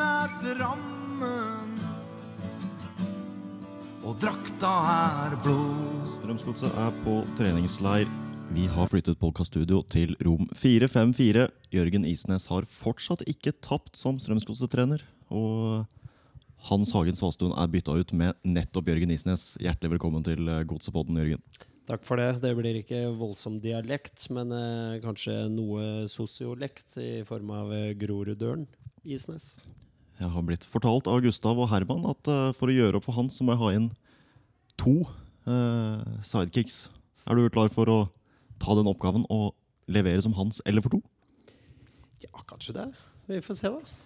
er Drammen. Og drakta er blå. Strømsgodset er på treningsleir. Vi har flyttet podkaststudio til rom 454. Jørgen Isnes har fortsatt ikke tapt som Strømsgodset-trener. Og Hans Hagen Svastuen er bytta ut med nettopp Jørgen Isnes. Hjertelig velkommen til eh, Godsepodden, Jørgen. Takk for det. Det blir ikke voldsom dialekt, men eh, kanskje noe sosiolekt i form av eh, Groruddølen. Isnes. Jeg har blitt fortalt av Gustav og Herman at eh, for å gjøre opp for Hans, så må jeg ha inn to eh, sidekicks. Er du klar for å ta den oppgaven og levere som Hans eller for to? Ja, kanskje det. Vi får se, da.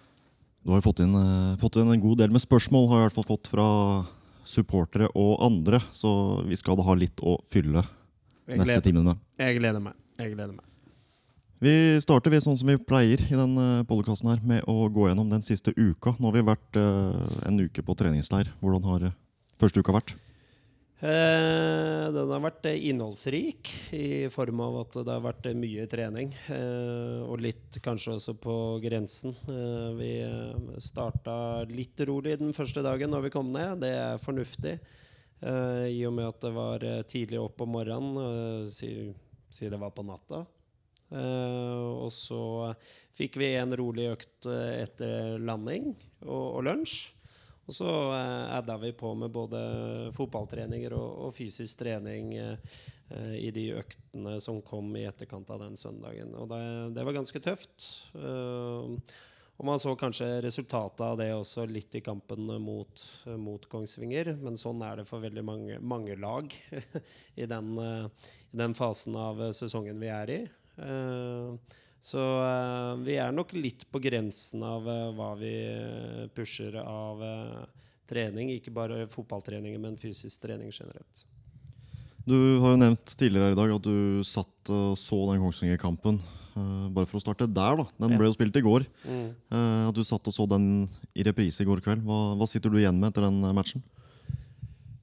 Du har jo fått inn, eh, fått inn en god del med spørsmål, har jeg i hvert fall fått fra supportere og andre. Så vi skal da ha litt å fylle Jeg neste gleder, timen med. jeg gleder meg. Jeg gleder meg. Vi starter vi sånn som vi pleier i den podkasten her, med å gå gjennom den siste uka. Nå har vi vært eh, en uke på treningsleir. Hvordan har eh, første uka vært? Eh, den har vært eh, innholdsrik i form av at det har vært eh, mye trening. Eh, og litt kanskje også på grensen. Eh, vi eh, starta litt rolig den første dagen når vi kom ned. Det er fornuftig. Eh, I og med at det var eh, tidlig opp om morgenen. uh, si, si det var på natta. Eh, og så fikk vi en rolig økt eh, etter landing og, og lunsj. Og så eh, adda vi på med både fotballtreninger og, og fysisk trening i de øktene som kom i etterkant av den søndagen. Og det, det var ganske tøft. Og man så kanskje resultatet av det også litt i kampen mot, mot Kongsvinger. Men sånn er det for veldig mange, mange lag i, den, i den fasen av sesongen vi er i. Eh, så eh, vi er nok litt på grensen av eh, hva vi pusher av trening. Ikke bare fotballtrening, men fysisk trening generelt. Du har jo nevnt tidligere i dag at du satt og så den Kongsvinger-kampen. Bare for å starte der, da. Den ble jo spilt i går. Mm. At du satt og så den i reprise i går kveld. Hva, hva sitter du igjen med etter den matchen?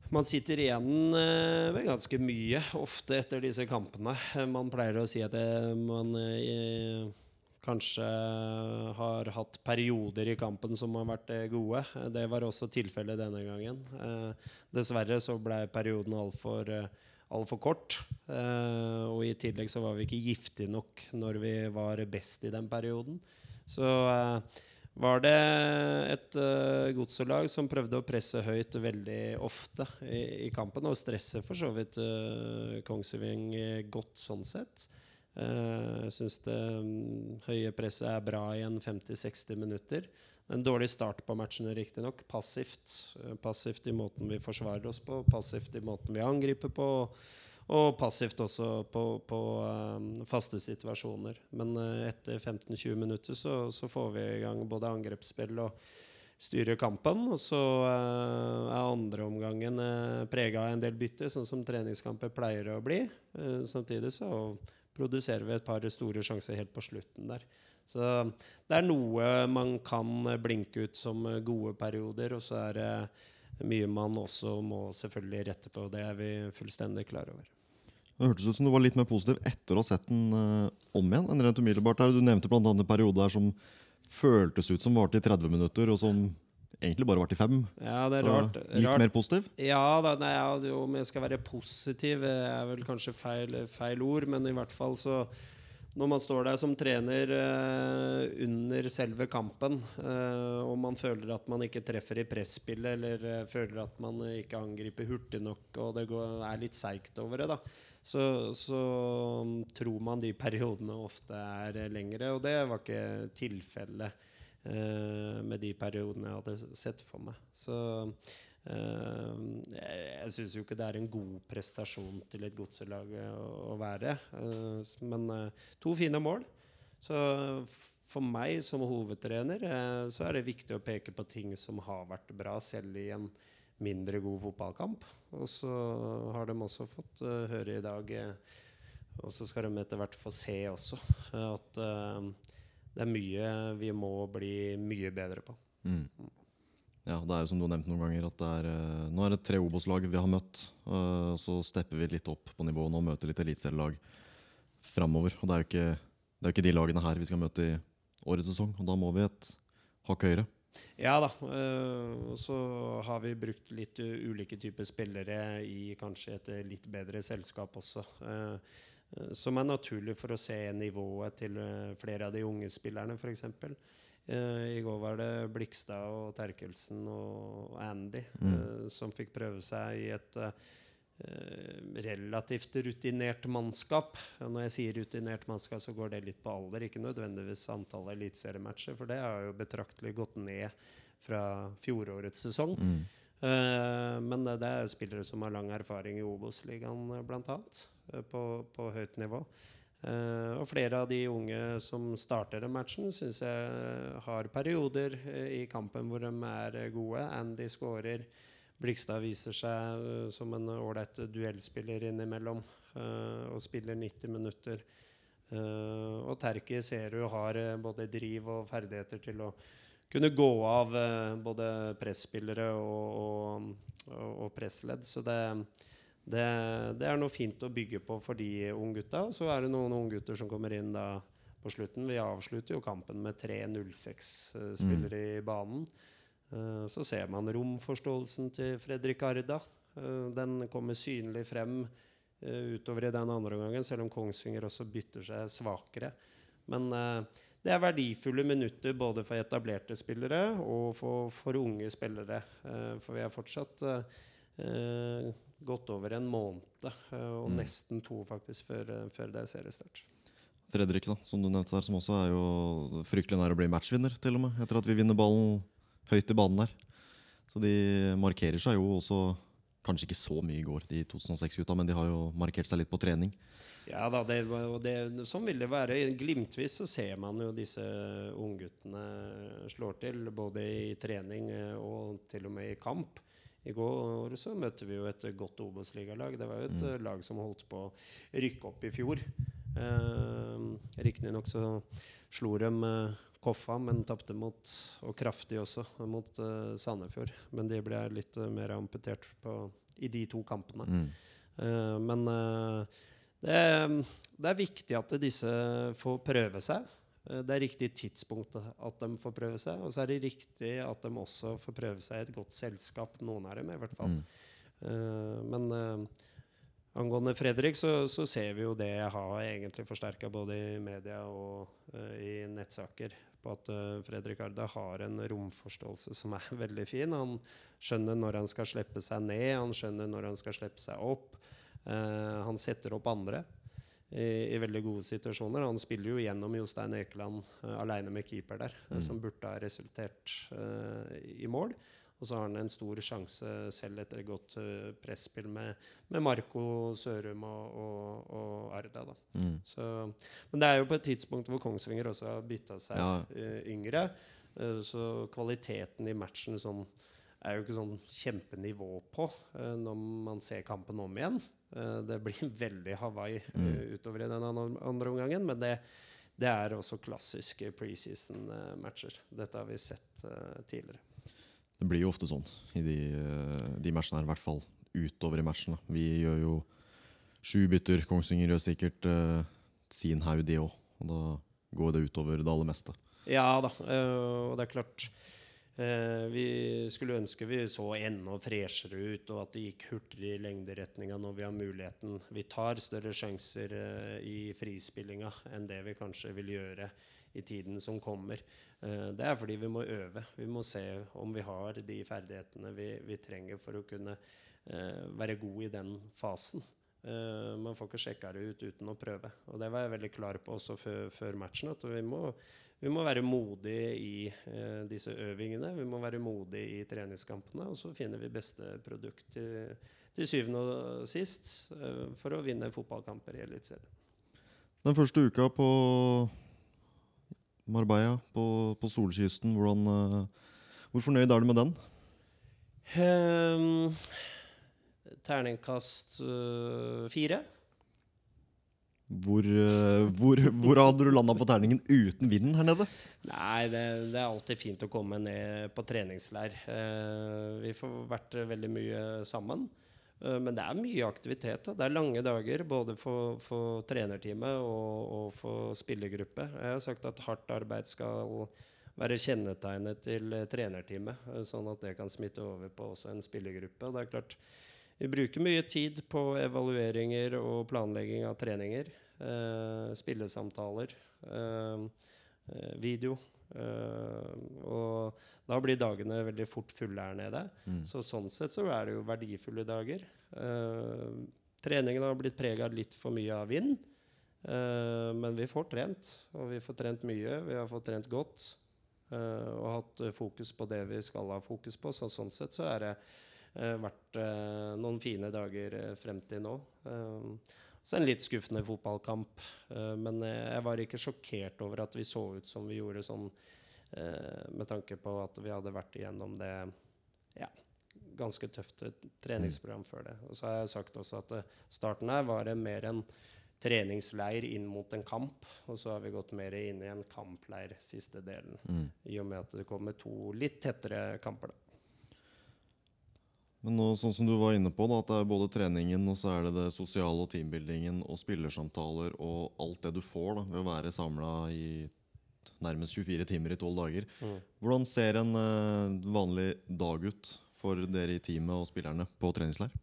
Man sitter igjen eh, med ganske mye ofte etter disse kampene. Man pleier å si at eh, man eh, kanskje har hatt perioder i kampen som har vært gode. Det var også tilfellet denne gangen. Dessverre så ble perioden altfor uh, alt for kort. Og i tillegg så var vi ikke giftige nok når vi var best i den perioden. Så var det et uh, godselag som prøvde å presse høyt veldig ofte i, i kampen, og stresse for så vidt uh, Kongsvinger godt sånn sett. Uh, jeg syns det um, høye presset er bra i en 50-60 minutter. En dårlig start på matchene, riktignok. Passivt. Uh, passivt i måten vi forsvarer oss på, passivt i måten vi angriper på. Passivt også på, på um, faste situasjoner. Men uh, etter 15-20 minutter så, så får vi i gang både angrepsspill og styrer kampen. Og så uh, er andre omgangen uh, prega av en del bytter, sånn som treningskamper pleier å bli. Uh, samtidig så produserer vi et par store sjanser helt på slutten der. Så det er noe man kan blinke ut som gode perioder, og så er det mye man også må selvfølgelig rette på. Det er vi fullstendig klar over. Det hørtes ut som du var litt mer positiv etter å ha sett den uh, om igjen. enn rent umiddelbart her. Du nevnte blant annet en periode der som føltes ut som varte i 30 minutter, og som egentlig bare varte i fem. Ja, det er Så rart. litt rart. mer positiv. Ja, da, nei, ja, jo, om jeg skal være positiv, eh, er vel kanskje feil, feil ord, men i hvert fall så Når man står der som trener eh, under selve kampen, eh, og man føler at man ikke treffer i presspillet, eller eh, føler at man ikke angriper hurtig nok, og det går, er litt seigt over det, da, så, så mm, tror man de periodene ofte er eh, lengre, og det var ikke tilfellet eh, med de periodene jeg hadde sett for meg. Så eh, jeg, syns jo ikke det er en god prestasjon til et godselag eh, å, å være. Eh, men eh, to fine mål. Så for meg som hovedtrener så er det viktig å peke på ting som har vært bra, selv i en mindre god fotballkamp. Og så har de også fått uh, høre i dag, eh, og så skal de etter hvert få se også, eh, at uh, det er mye vi må bli mye bedre på. Mm. Ja, det er jo som du har nevnt noen ganger at er, uh, Nå er det tre Obos-lag vi har møtt. så stepper vi litt opp på nivået og møter litt eliteserielag framover. Og det er jo ikke, ikke de lagene her vi skal møte i årets sesong, og da må vi et hakk høyere. Ja da. eh, og så har vi brukt litt ulike typer spillere i kanskje et uh, litt bedre selskap også. eh, eh, som er naturlig for å se nivået til eh, flere av de unge spillerne, f.eks. I går var det Blikstad og Terkelsen og Andy Mm. eh, som fikk prøve seg i et eh, eh, relativt rutinert mannskap. Og når jeg sier rutinert mannskap, så går det litt på alder, ikke nødvendigvis antall eliteseriematcher, for det har jo betraktelig gått ned fra fjorårets sesong. Mm. Uh, men det, det er spillere som har lang erfaring i Obos-ligaen, bl.a., annet, eh, på, på høyt nivå. Uh, og flere av de unge som starter den matchen, syns jeg har perioder eh, i kampen hvor de er eh, gode. Andy skårer. Blikstad viser seg eh, som en ålreit duellspiller innimellom eh, og spiller 90 minutter. Eh, og Terki ser du har både driv og ferdigheter til å kunne gå av både presspillere og, og, og, pressledd. Så det, det, det er noe fint å bygge på for de unggutta. Og så er det noen unggutter som kommer inn da på slutten. Vi avslutter jo kampen med tre 06-spillere i banen. Eh, Så ser man romforståelsen til Fredrik Arda. Eh, Den kommer synlig frem eh, utover i den andre omgangen, selv om Kongsvinger også bytter seg svakere. Men det er verdifulle minutter både for etablerte spillere og for, for unge spillere. For vi har fortsatt eh, godt over en måned, og Mm. nesten to faktisk, før, før det er seriestart. Fredrik, da, som du nevnte her, som også er jo fryktelig nær å bli matchvinner, til og med, etter at vi vinner ballen høyt i banen der. Så de markerer seg jo også Kanskje ikke så mye i går, de 2006-gutta, men de har jo markert seg litt på trening. Ja da, det, det, sånn vil det være. Glimtvis så ser man jo disse ungguttene slår til, både i trening eh, og til og med i kamp. I går så møtte vi jo et godt Obos-ligalag. Det var jo et Mm. eh, lag som holdt på å rykke opp i fjor. Eh, Riktignok så slo de eh, Koffa, men tapte mot, og kraftig også, mot uh, Sandefjord. Men de ble litt uh, mer amputert på, i de to kampene. Mm. Uh, men det, er- det er viktig at disse får prøve seg. Det er riktig tidspunkt at de får prøve seg. Og så er det riktig at de også får prøve seg i et godt selskap. Noen av dem, i hvert fall. Mm. Men angående Fredrik, så, så ser vi jo det jeg har egentlig forsterka både i media og uh, i nettsaker, på at eh, Fredrik Arda har en romforståelse som er veldig fin. Han skjønner når han skal slippe seg ned, han skjønner når han skal slippe seg opp. Uh, han setter opp andre i, i veldig gode situasjoner. Han spiller jo gjennom Jostein Ekeland uh, aleine med keeper der, eh, Mm. som burde ha resultert uh, i mål. Og så har han en stor sjanse selv etter godt uh, presspill med, med Marco Sørum og, og, og Arda. Da. Mm. Så, men det er jo på et tidspunkt hvor Kongsvinger også har bytta seg Ja. uh, yngre. Uh, så kvaliteten i matchen sånn, er jo ikke sånn kjempenivå på når man ser kampen om igjen. Det blir veldig Hawaii Mm. utover i den andre, omgangen, men det, det er også klassiske preseason-matcher. Dette har vi sett tidligere. Det blir jo ofte sånn i de, eh, de matchene her, i hvert fall utover i matchene. Vi gjør jo sju bytter. Kongsvinger gjør sikkert uh, sin haug, de òg. Og da går det utover det aller meste. Ja da, uh, og det er klart Uh, Vi skulle ønske vi så enda freshere ut, og at det gikk hurtigere i lengderetninga når vi har muligheten. Vi tar større sjanser i frispillinga enn det vi kanskje vil gjøre i tiden som kommer. Eh, det er fordi vi må øve. Vi må se om vi har de ferdighetene vi, vi trenger for å kunne eh, være god i den fasen. Eh, man får ikke sjekka det ut uten å prøve. Og det var jeg veldig klar på også før, matchen. At vi må, vi må være modige i disse øvingene. Vi må være modige i treningskampene. Og så finner vi beste produkt til, til syvende og sist for å vinne fotballkamper i Eliteserien. Den første uka på Marbella, på, på solkysten, hvordan, eh, hvor fornøyd er du med den? Um, terningkast uh, fire. Hvor, eh, hvor, hvor hadde du landa på terningen uten vinden her nede? Nei, det, det er alltid fint å komme ned på treningsleir. Vi får vært veldig mye sammen. Eh, men det er mye aktivitet. Det er lange dager både for, for trenerteamet og, og for spillergruppe. Jeg har sagt at hardt arbeid skal være kjennetegnet til eh, trenerteamet, eh, sånn at det kan smitte over på også en spillergruppe. Det er klart, vi bruker mye tid på evalueringer og planlegging av treninger. Eh, spillesamtaler, eh, video. Eh, og da blir dagene veldig fort fulle her nede. Mm. Så sånn sett så er det jo verdifulle dager. Eh, treningen har blitt prega litt for mye av vind. Eh, men vi får trent, og vi får trent mye. Vi har fått trent godt. og hatt fokus på det vi skal ha fokus på. Så sånn sett så er det vært noen fine dager frem til nå. Eh, så en litt skuffende fotballkamp. eh, men eh, jeg var ikke sjokkert over at vi så ut som vi gjorde sånn eh, med tanke på at vi hadde vært igjennom det ja, ganske tøft treningsprogram før det. Og så har jeg sagt også at starten her var mer en treningsleir inn mot en kamp. Og så har vi gått mer inn i en kampleir siste delen. Mm. I og med at det kommer to litt tettere kamper. da. Men nå, sånn som du var inne på, da, at det er både treningen og så er det det sosiale og teambuildingen og spillersamtaler og alt det du får da, ved å være samla i nærmest 24 timer i 12 dager. Hvordan ser en eh, vanlig dag ut for dere i teamet og spillerne på treningsleir?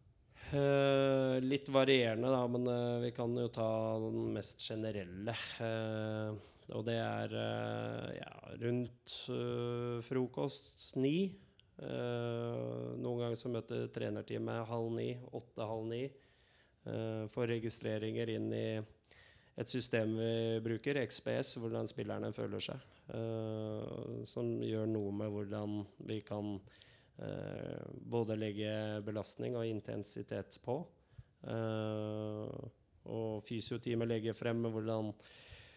Eh, litt varierende, da, men eh, vi kan jo ta den mest generelle. Eh, og det er eh, ja, rundt eh, frokost ni. Eh, noen ganger så møtte trenerteamet halv ni, åtte-halv ni. Uh, får registreringer inn i et system vi bruker, XPS, hvordan spillerne føler seg. eh, som gjør noe med hvordan vi kan eh, både legge belastning og intensitet på. Eh, og fysioteamet legger frem hvordan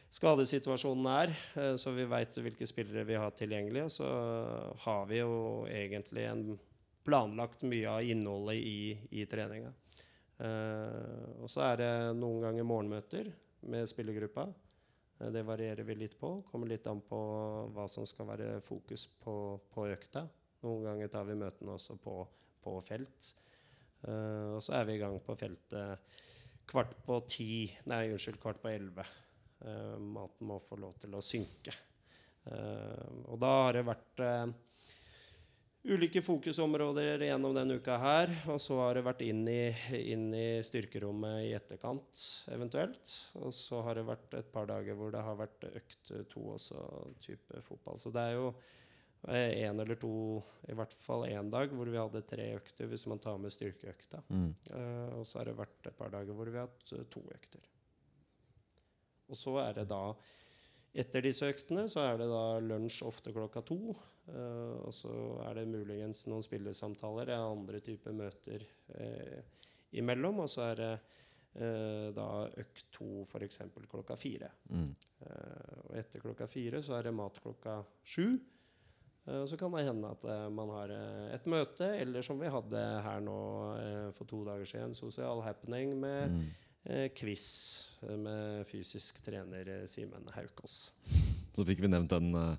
skadesituasjonen er, eh, så vi veit hvilke spillere vi har tilgjengelig. Og så har vi jo egentlig en planlagt mye av innholdet i, i treninga. Uh, og så er det noen ganger morgenmøter med spillergruppa. Eh, det varierer vi litt på. Kommer litt an på hva som skal være fokus på, på økta. Noen ganger tar vi møtene også på, på felt. Uh, og så er vi i gang på feltet kvart på ti Nei, unnskyld, kvart på elleve. Eh, maten må få lov til å synke. Eh, og da har det vært eh, ulike fokusområder gjennom denne uka her. Og så har det vært inn i, inn i styrkerommet i etterkant, eventuelt. Og så har det vært et par dager hvor det har vært økt to også, type fotball. Så det er jo én eller to, i hvert fall én dag, hvor vi hadde tre økter, hvis man tar med styrkeøkta. Mm. Uh, og så har det vært et par dager hvor vi har hatt to økter. Og så er det da etter disse øktene så er det da lunsj ofte klokka to. eh, og så er det muligens noen spillesamtaler eller andre typer møter eh, imellom. Og så er det eh, da økt to f.eks. klokka fire. Mm. Eh, og etter klokka fire så er det mat klokka sju. Eh, Og så kan det hende at eh, man har et møte, eller som vi hadde her nå for to dager siden, sosial happening med Mm. Eh, quiz eh, med fysisk trener eh, Simen Haukås. Så fikk vi nevnt den uh,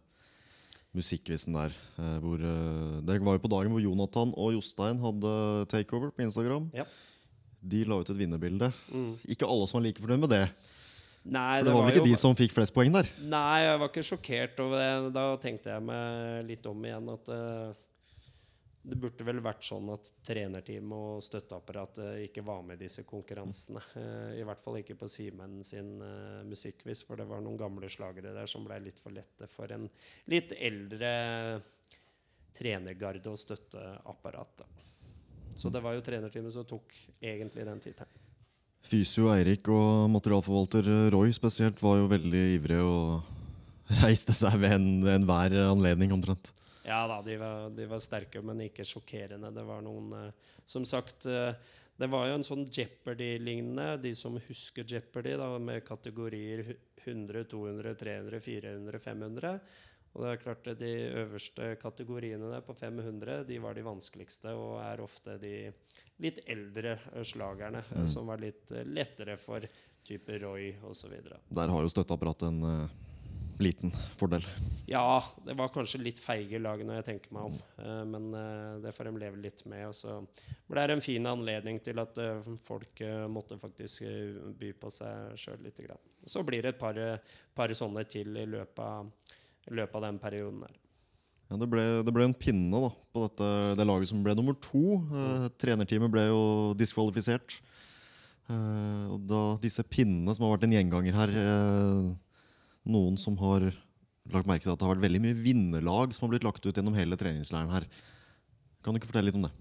musikkquizen der. Uh, hvor, uh, det var jo på dagen hvor Jonathan og Jostein hadde takeover på Instagram. Ja. De la ut et vinnerbilde. Mm. Ikke alle som var like fornøyd med det. Nei, For det var vel ikke jo- de som fikk flest poeng der. Nei, jeg var ikke sjokkert over det. Da tenkte jeg meg litt om igjen at eh, det burde vel vært sånn at trenerteam og støtteapparatet ikke var med i disse konkurransene. Eh, I hvert fall ikke på Simen sin uh, musikkquiz, for det var noen gamle slagere der som ble litt for lette for en litt eldre trenergarde og støtteapparat. Så det var jo trenerteamet som tok egentlig den tittelen. Fysio Eirik og materialforvalter Roy spesielt var jo veldig ivrige og reiste seg ved en- enhver anledning, omtrent. Ja da, de var, de var sterke, men ikke sjokkerende. Det var noen eh, Som sagt, eh, det var jo en sånn Jeopardy-lignende. De som husker Jeopardy, da, med kategorier 100, 200, 300, 400, 500. Og det er klart De øverste kategoriene der på 500 de var de vanskeligste og er ofte de litt eldre eh, slagerne, eh, Mm. som var litt eh, lettere for type Roy osv. Der har jo støtteapparatet en eh, liten fordel. Ja, det var kanskje litt feige lag når jeg tenker meg om. Eh, men eh, det får de leve litt med. Og så ble det en fin anledning til at eh, folk måtte faktisk by på seg sjøl litt. Så blir det et par, par sånne til i løpet av løpet av den perioden her. Ja, det, ble, det ble en pinne da, på dette, det laget som ble nummer to. Eh, trenerteamet ble jo diskvalifisert. Eh, og da disse pinnene som har vært en gjenganger her eh, Noen som har lagt merke til at det har vært veldig mye vinnerlag som har blitt lagt ut gjennom hele treningsleiren her. Kan du ikke fortelle litt om det?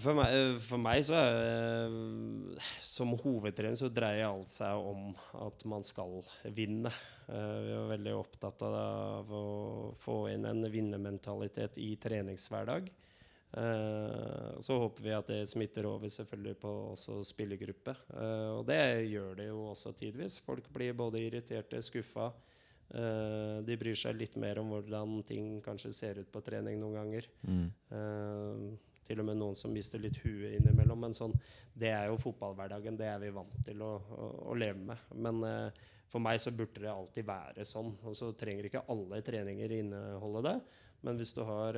For meg, for meg så er Som hovedtrener så dreier alt seg om at man skal vinne. Eh, Vi er veldig opptatt av å få inn en vinnermentalitet i treningshverdag. Eh, Så håper vi at det smitter over selvfølgelig på også spillergruppe. Eh, Og det gjør det jo også tidvis. Folk blir både irriterte, skuffa. Eh, De bryr seg litt mer om hvordan ting kanskje ser ut på trening noen ganger. Mm. til og med noen som mister litt huet innimellom. Men sånn, det er jo fotballhverdagen. Det er vi vant til å, å, å leve med. Men for meg så burde det alltid være sånn. Og så trenger ikke alle treninger inneholde det. Men hvis du har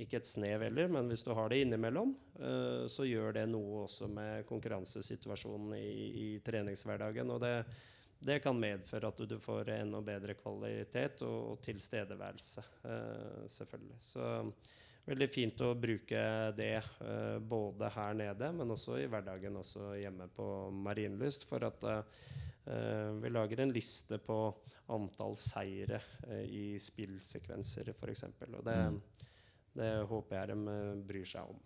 ikke et snev heller, men hvis du har det innimellom, eh, så gjør det noe også med konkurransesituasjonen i, i treningshverdagen. Og det, det kan medføre at du får enda bedre kvalitet og, og tilstedeværelse, eh, selvfølgelig. Så veldig fint å bruke det eh, både her nede, men også i hverdagen også hjemme på Marienlyst. For at vi lager en liste på antall seire i spillsekvenser, f.eks. Og det, Mm. Det håper jeg de eh, bryr seg om.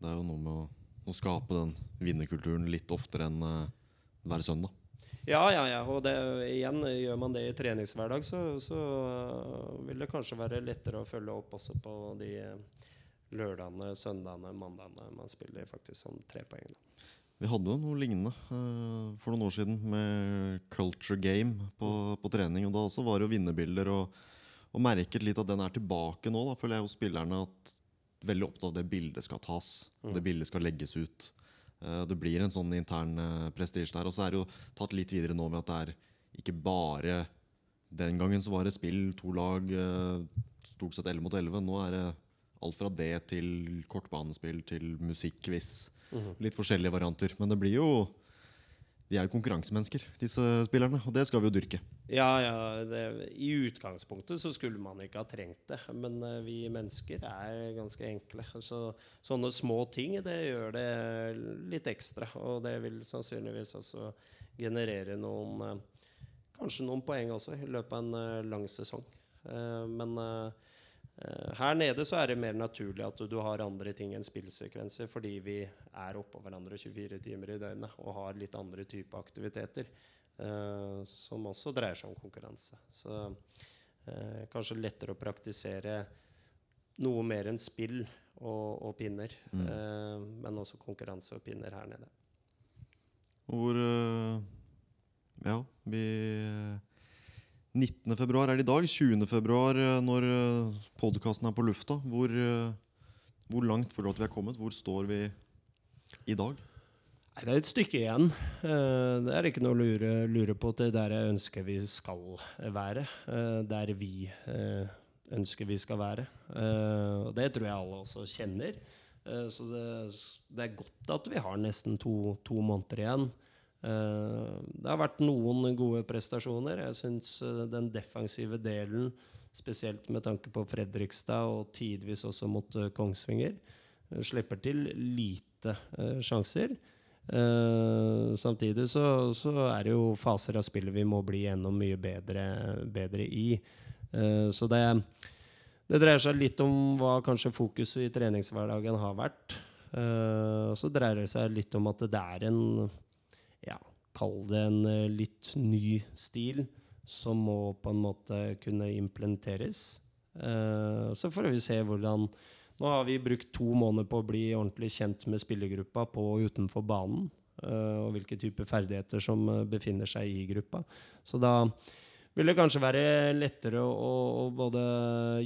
Det er jo noe med å, å skape den vinnerkulturen litt oftere enn uh, hver søndag. Ja, ja, ja. Og det, igjen, gjør man det i treningshverdag, så, så uh, vil det kanskje være lettere å følge opp også på de lørdagene, søndagene, mandagene man spiller faktisk som trepoeng. Da. Vi hadde jo noe lignende for noen år siden med culture game på, på trening. og Da også var det jo vinnerbilder, og, og merket litt at den er tilbake nå. Da føler jeg hos spillerne at veldig opptatt av det bildet skal tas. Det bildet skal legges ut. Eh, det blir en sånn intern uh, prestisje der. Og så er det jo tatt litt videre nå med at det er ikke bare Den gangen så var det spill, to lag, eh, stort sett 11 mot 11. Nå er det alt fra det til kortbanespill til musikkquiz. Litt forskjellige varianter. Men det blir jo De er jo konkurransemennesker, disse spillerne. Og det skal vi jo dyrke. Ja, ja. Det, I utgangspunktet så skulle man ikke ha trengt det, men øh, vi mennesker er ganske enkle. Så sånne små ting, det gjør det litt ekstra. Og det vil sannsynligvis også generere noen øh, Kanskje noen poeng også i løpet av en øh, lang sesong. Eh, men eh, eh, her nede så er det mer naturlig at du, har andre ting enn spillsekvenser, fordi vi er oppå hverandre 24 timer i døgnet og har litt andre typer aktiviteter. eh, som også dreier seg om konkurranse. Så eh, kanskje lettere å praktisere noe mer enn spill og, og pinner. eh, men også konkurranse og pinner her nede. Hvor eh, Ja, vi 19. februar er det i dag. 20. februar eh, når podkasten er på lufta. Hvor, eh, hvor langt føler du at vi er kommet? Hvor står vi i dag? Det er et stykke igjen. Eh, Det er ikke noe å lure, lure på til der jeg ønsker vi skal være. eh, Der vi eh, ønsker vi skal være. Eh, Og det tror jeg alle også kjenner. Eh, Så det, det er godt at vi har nesten to, to måneder igjen. Eh, Det har vært noen gode prestasjoner. Jeg syns eh, den defensive delen, spesielt med tanke på Fredrikstad og tidvis også mot eh, Kongsvinger, slipper til lite sjanser. Samtidig så, så er det jo faser av spillet vi må bli gjennom mye bedre, bedre i. Så det, det dreier seg litt om hva kanskje fokuset i treningshverdagen har vært. Og så dreier det seg litt om at det er en Kall det en eh, litt ny stil som må på en måte kunne implementeres. Eh, så får vi se hvordan nå har vi brukt to måneder på å bli ordentlig kjent med spillergruppa på og utenfor banen. eh, og hvilke typer ferdigheter som befinner seg i gruppa. Så da vil det kanskje være lettere å, å, både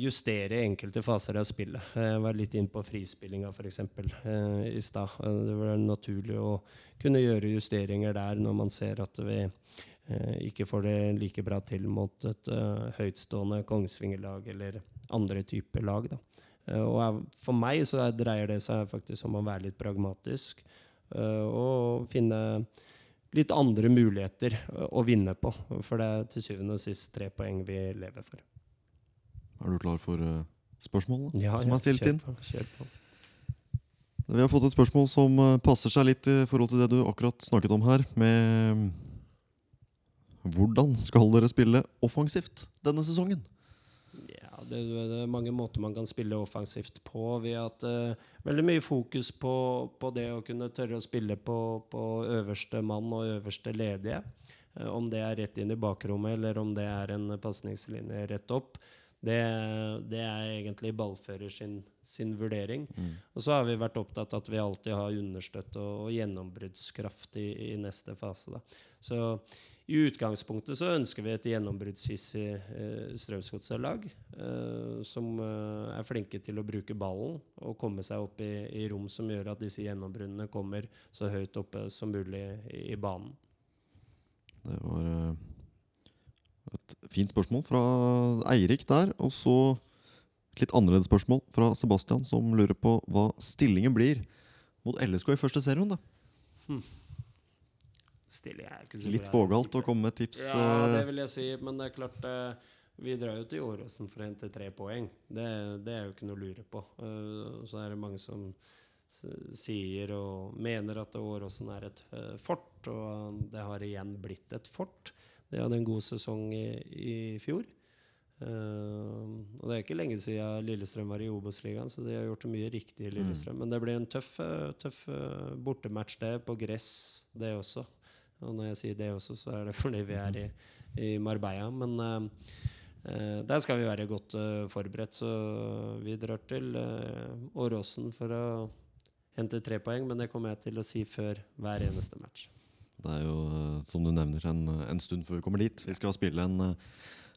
justere enkelte faser av spillet. Eh, Jeg var litt inn på frispillinga f.eks. Eh, i stad. Eh, Det var naturlig å kunne gjøre justeringer der når man ser at vi eh, ikke får det like bra til mot et eh, høytstående Kongsvinger-lag eller andre typer lag. Eh, Og jeg, for meg så er- dreier det seg faktisk om å være litt pragmatisk. eh, Og finne, litt andre muligheter å- å vinne på. For det er til syvende og sist tre poeng vi lever for. Er du klar for spørsmålet spørsmålene Ja, som er stilt inn? På, kjør på. Vi har fått et spørsmål som eh, passer seg litt i forhold til det du akkurat snakket om her, med mm, hvordan skal dere spille offensivt denne sesongen? Det, det er mange måter man kan spille offensivt på. Har hatt eh, veldig mye fokus på, på det å kunne tørre å spille på, på øverste mann og øverste ledige. Uh, om det er rett inn i bakrommet, eller om det er en pasningslinje rett opp. Det, det er egentlig ballfører sin, sin vurdering. Og så har vi vært opptatt av at vi alltid har understøtt og, og gjennombruddskraft i, i neste fase. Da. Så i utgangspunktet så ønsker vi et gjennombruddshissig eh, Strømsgodset-lag. Eh, som eh, er flinke til å bruke ballen og komme seg opp i, i rom som gjør at disse gjennombruddene kommer så høyt oppe som mulig i, i banen. Det var eh, et fint spørsmål fra Eirik der. Og så litt annerledes spørsmål fra Sebastian, som lurer på hva stillingen blir mot LSK i første serierunde. Stilig er ikke så Litt vågalt å komme med tips. Ja, det eh, vil jeg si. Men det er klart eh, Vi drar jo til Åråsen for å hente tre poeng. Det, det er jo ikke noe å lure på. Eh, så er det mange som sier og mener at Åråsen er et fort, og det har igjen blitt et fort. De hadde en god sesong i, i fjor. Uh, og det er ikke lenge siden Lillestrøm var i Obos-ligaen, så de har gjort mye riktig i Lillestrøm. Men det blir en tøff, tøff bortematch, det, på gress, det også. Og når jeg sier det også, så er det fordi vi er i, i Marbella. Men eh, eh, der skal vi være godt eh, forberedt, så vi drar til uh, Åråsen for å hente tre poeng. Men det kommer jeg til å si før hver eneste match. Det er jo, eh, som du nevner, en, en stund før vi kommer dit. Vi skal spille en, eh,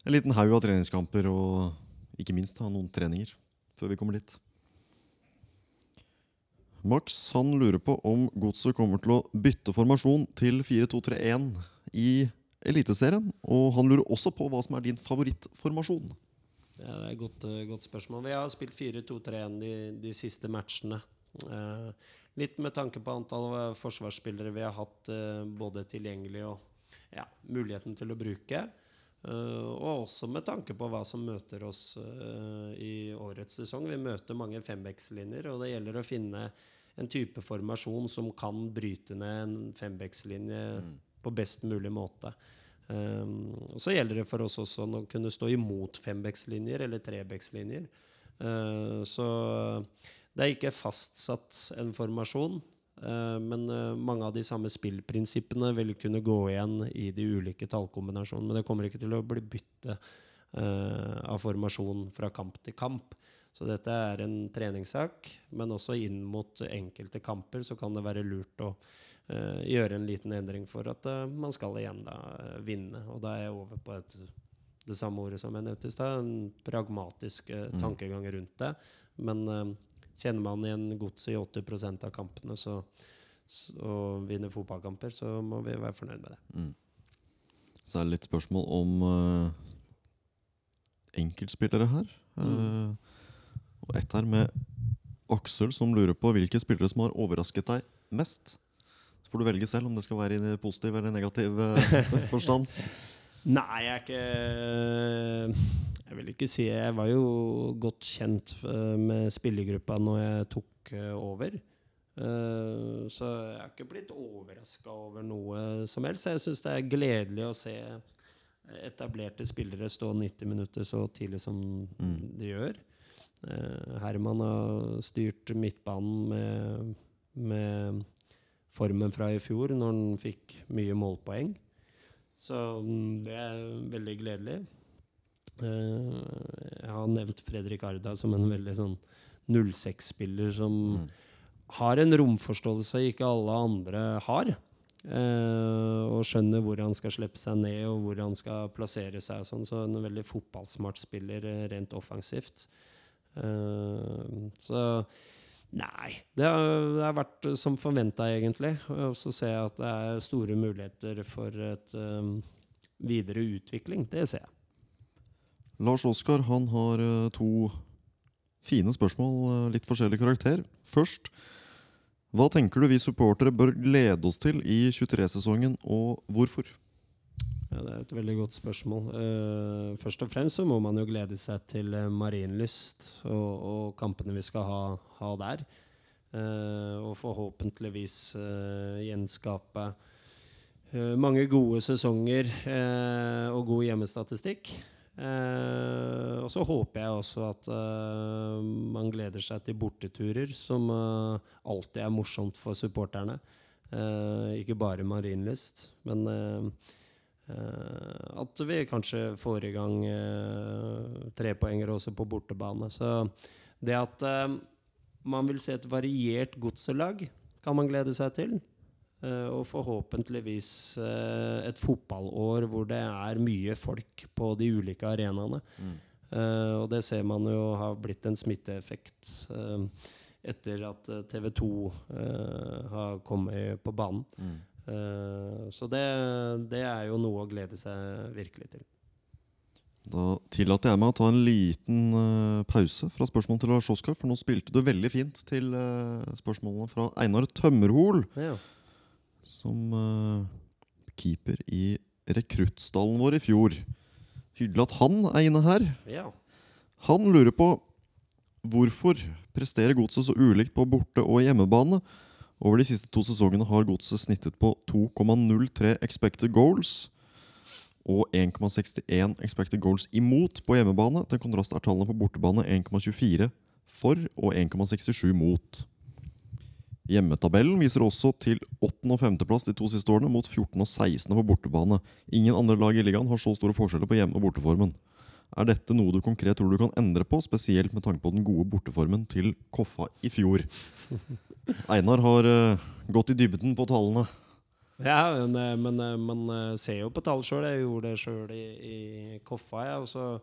en liten haug av treningskamper og ikke minst ha noen treninger før vi kommer dit. Max han lurer på om Godset kommer til å bytte formasjon til 4-2-3-1 i Eliteserien. Og han lurer også på hva som er din favorittformasjon. Ja, det er et godt, eh, godt spørsmål. Vi har spilt 4-2-3-1 de, de siste matchene. Eh, litt med tanke på antall eh, forsvarsspillere vi har hatt eh, både tilgjengelig og ja, muligheten til å bruke. Eh, og også med tanke på hva som møter oss eh, i årets sesong. Vi møter mange fembekslinjer, og det gjelder å finne en type formasjon som kan bryte ned en fembekslinje på best mulig måte. Og så gjelder det for oss også å kunne stå imot fembekslinjer eller trebekslinjer. Uh, så det er ikke fastsatt en formasjon. Uh, men uh, mange av de samme spillprinsippene vil kunne gå igjen i de ulike tallkombinasjonene. Men det kommer ikke til å bli bytte uh, av formasjon fra kamp til kamp. Så dette er en treningssak, men også inn mot enkelte kamper så kan det være lurt å eh, gjøre en liten endring for at eh, man skal igjen da eh, vinne. Og da er jeg over på et, det samme ordet som jeg nevnte i stad, en pragmatisk eh, tankegang rundt det. Men eh, kjenner man igjen godset i 80 av kampene så, så, og vinner fotballkamper, så må vi være fornøyd med det. Så er det litt spørsmål om uh, enkeltspillere her. Eh, og ett her med Aksel som lurer på hvilke spillere som har overrasket deg mest. Så får du velge selv om det skal være i positiv eller negativ eh, forstand. Nei, jeg er ikke Jeg vil ikke si Jeg var jo godt kjent eh, med spillergruppa når jeg tok eh, over. Eh, Så jeg har ikke blitt overraska over noe som helst. Jeg syns det er gledelig å se etablerte spillere stå 90 minutter så tidlig som de gjør. Herman har styrt midtbanen med, med formen fra i fjor, når han fikk mye målpoeng. Så mm, det er veldig gledelig. Eh, jeg har nevnt Fredrik Arda som en veldig sånn 06-spiller som har en romforståelse ikke alle andre har. Eh, og skjønner hvor han skal slippe seg ned og hvor han skal plassere seg. og Sånn, så en veldig fotballsmart spiller eh, rent offensivt. Eh, så Nei. Det har, det har vært som forventa, egentlig. Og så ser jeg at det er store muligheter for et um, videre utvikling. Det ser jeg. Lars Oskar han har eh, to fine spørsmål, eh, litt forskjellig karakter. Først Hva tenker du vi supportere bør glede oss til i 23-sesongen, og hvorfor? Ja, Det er et veldig godt spørsmål. Uh, først og fremst så må man jo glede seg til Marienlyst og, og kampene vi skal ha, ha der. Uh, og forhåpentligvis uh, gjenskape mange gode sesonger og god hjemmestatistikk. Eh, og så håper jeg også at eh, man gleder seg til borteturer, som eh, alltid er morsomt for supporterne. Ikke bare Marienlyst, men at vi kanskje får i gang trepoengere også på bortebane. Så det at man vil se et variert godselag, kan man glede seg til. Eh, og forhåpentligvis eh, et fotballår hvor det er mye folk på de ulike arenaene. Mm. og det ser man jo har blitt en smitteeffekt eh, etter at TV 2 har kommet på banen. Mm. så det, det er jo noe å glede seg virkelig til. Da tillater jeg meg å ta en liten eh, pause fra spørsmålet til Lars Oskar, for nå spilte du veldig fint til eh, spørsmålene fra Einar Tømmerhol, Ja. Som uh, keeper i rekruttstallen vår i fjor. Hyggelig at han er inne her. ja. Han lurer på hvorfor presterer godset så ulikt på borte- og hjemmebane. Over de siste to sesongene har godset snittet på 2,03 expected goals og 1,61 expected goals imot på hjemmebane. Til kontrast er tallene på bortebane 1,24 for og 1,67 mot. Hjemmetabellen viser også til 8. og 5. plass de to siste årene, mot 14. og 16. på bortebane. Ingen andre lag i ligaen har så store forskjeller på hjemme- og borteformen. Er dette noe du konkret tror du kan endre på, spesielt med tanke på den gode borteformen til Koffa i fjor? Einar har uh, gått i dybden på tallene. Ja, men, eh, men eh, man ser jo på tall sjøl. Jeg gjorde det sjøl i, i Koffa. Ja, og så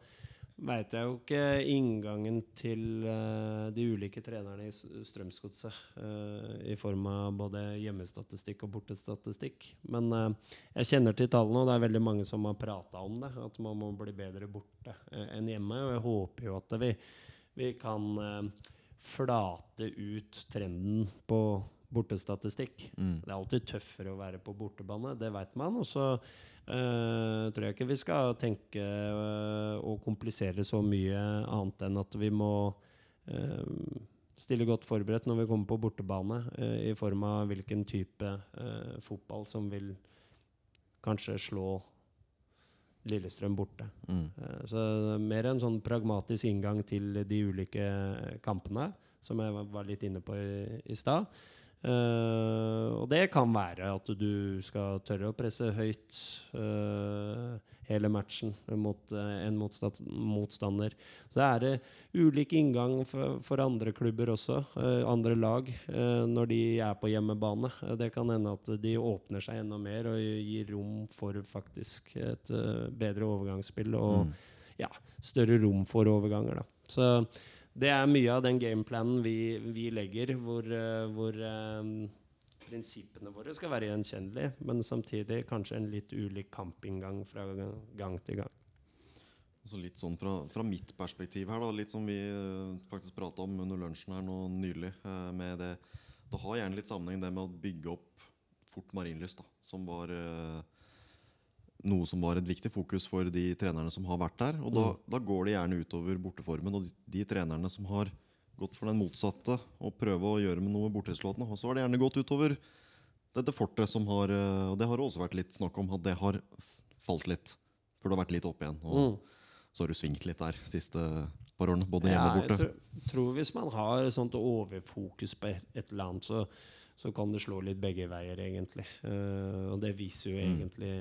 veit jeg jo ikke inngangen til eh, de ulike trenerne i Strømsgodset. eh, I form av både hjemmestatistikk og bortestatistikk. Men eh, jeg kjenner til tallene, og det er veldig mange som har prata om det. At man må bli bedre borte enn hjemme. Og jeg håper jo at vi, vi kan flate ut trenden på bortestatistikk. Det er alltid tøffere å være på bortebane, det vet man. Og så eh, tror jeg ikke vi skal tenke uh, og komplisere så mye annet enn at vi må uh, stille godt forberedt når vi kommer på bortebane, i form av hvilken type fotball som vil kanskje slå Lillestrøm borte. Mm. Så er mer en sånn pragmatisk inngang til de ulike kampene, som jeg var- var litt inne på i, i stad. Eh, og det kan være at du skal tørre å presse høyt uh, hele matchen mot uh, en motsta- motstander. Så er det ulik inngang for, for andre klubber også, andre lag, når de er på hjemmebane. Det kan hende at de åpner seg enda mer og gir rom for faktisk et bedre overgangsspill og Mm. ja, større rom for overganger. Da. Så det er mye av den gameplanen vi, vi legger, hvor, eh, hvor um, prinsippene våre skal være gjenkjennelige, men samtidig kanskje en litt ulik kampinngang fra gang- til gang. Så litt sånn fra, fra mitt perspektiv her, da, litt som vi eh, faktisk prata om under lunsjen her nå nylig. eh, med Det Det har gjerne litt sammenheng det med å bygge opp fort marinlyst, da, som var eh, noe som var et viktig fokus for de trenerne som har vært der. Og da, da går det gjerne utover borteformen. Og de, de trenerne som har gått for den motsatte og prøve å gjøre med noe og så har det gjerne gått utover dette fortet som har eh, Og det har også vært litt snakk om at det har falt litt. For det har vært litt opp igjen. Og Mm. så har du svingt litt der siste par årene, både hjemme og jeg tror, tror hvis man har sånt overfokus på et, et eller annet, så, så kan det slå litt begge veier, egentlig. Uh, og det viser jo egentlig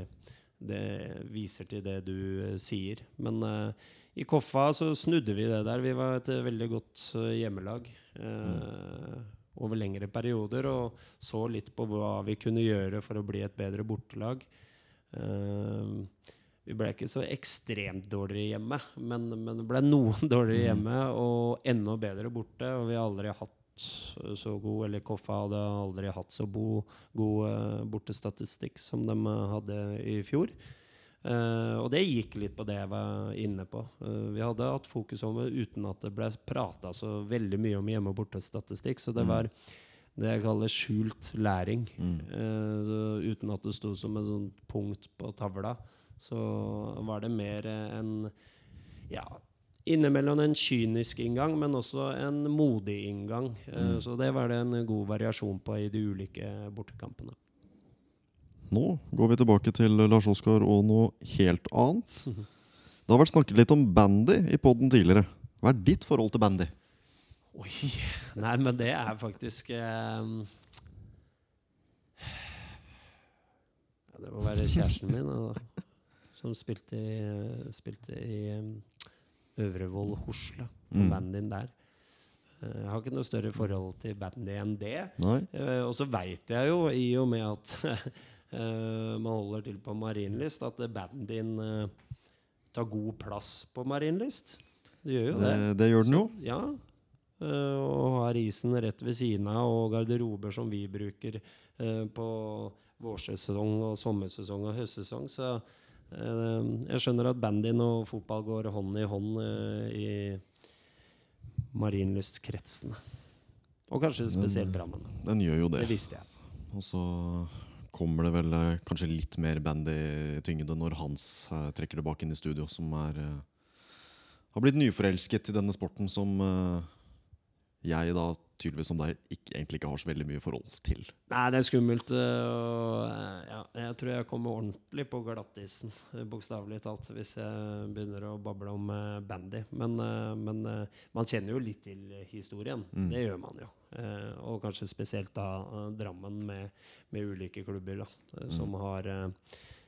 Det viser til det du eh, sier. Men uh, i Koffa så snudde vi det der. Vi var et eh, veldig godt hjemmelag eh, over lengre perioder og så litt på hva vi kunne gjøre for å bli et bedre bortelag. Vi ble ikke så ekstremt dårligere hjemme, men, men ble noen dårligere hjemme og enda bedre borte. Og vi har aldri hatt så god Eller Koffa hadde aldri hatt så bo, god eh, bortestatistikk som de eh, hadde i fjor. Uh, og det gikk litt på det jeg var inne på. Uh, vi hadde hatt fokus om det uten at det ble prata så veldig mye om hjemme- og bortestatistikk. Så det var, det jeg kaller skjult læring. Mm. Uh, uten at det sto som et sånt punkt på tavla, så var det mer enn en ja, innimellom en kynisk inngang, men også en modig inngang. Eh, Mm. Så det var det en god variasjon på i de ulike bortekampene. Nå går vi tilbake til Lars Oskar og noe helt annet. Det har vært snakket litt om bandy i poden tidligere. Hva er ditt forhold til bandy? Oi Nei, men det er faktisk eh, Det må være kjæresten min da, som spilte i, spilte i um, Øvrevoll Hosle. Mm. din der. Eh, Jeg har ikke noe større forhold til bandet enn det. Eh, og så veit jeg jo, i og med at eh, man holder til på Marienlyst, at bandyen eh, tar god plass på Marienlyst. Det gjør jo det. Det, det gjør den jo. Ja. og har isen rett ved siden av, og garderober som vi bruker på vårsesong og sommersesong og høstsesong. Så jeg skjønner at bandyen og fotball går hånd i hånd i i Marienlystkretsen. Og kanskje spesielt Drammen. Den gjør jo det. Det visste jeg. Og så kommer det vel eh, kanskje litt mer bandy-tyngde når Hans eh, trekker tilbake inn i studio, som er eh, har blitt nyforelsket i denne sporten som eh, jeg da tydeligvis som deg ikke, egentlig ikke har så veldig mye forhold til. Nei, det er skummelt. Og ja, jeg tror jeg kommer ordentlig på glattisen, bokstavelig talt, hvis jeg begynner å bable om øh, bandy. Men, øh, men øh, man kjenner jo litt til historien. Mm. Det gjør man jo. Eh, Og kanskje spesielt da Drammen med, med ulike klubber da, øh, som har øh,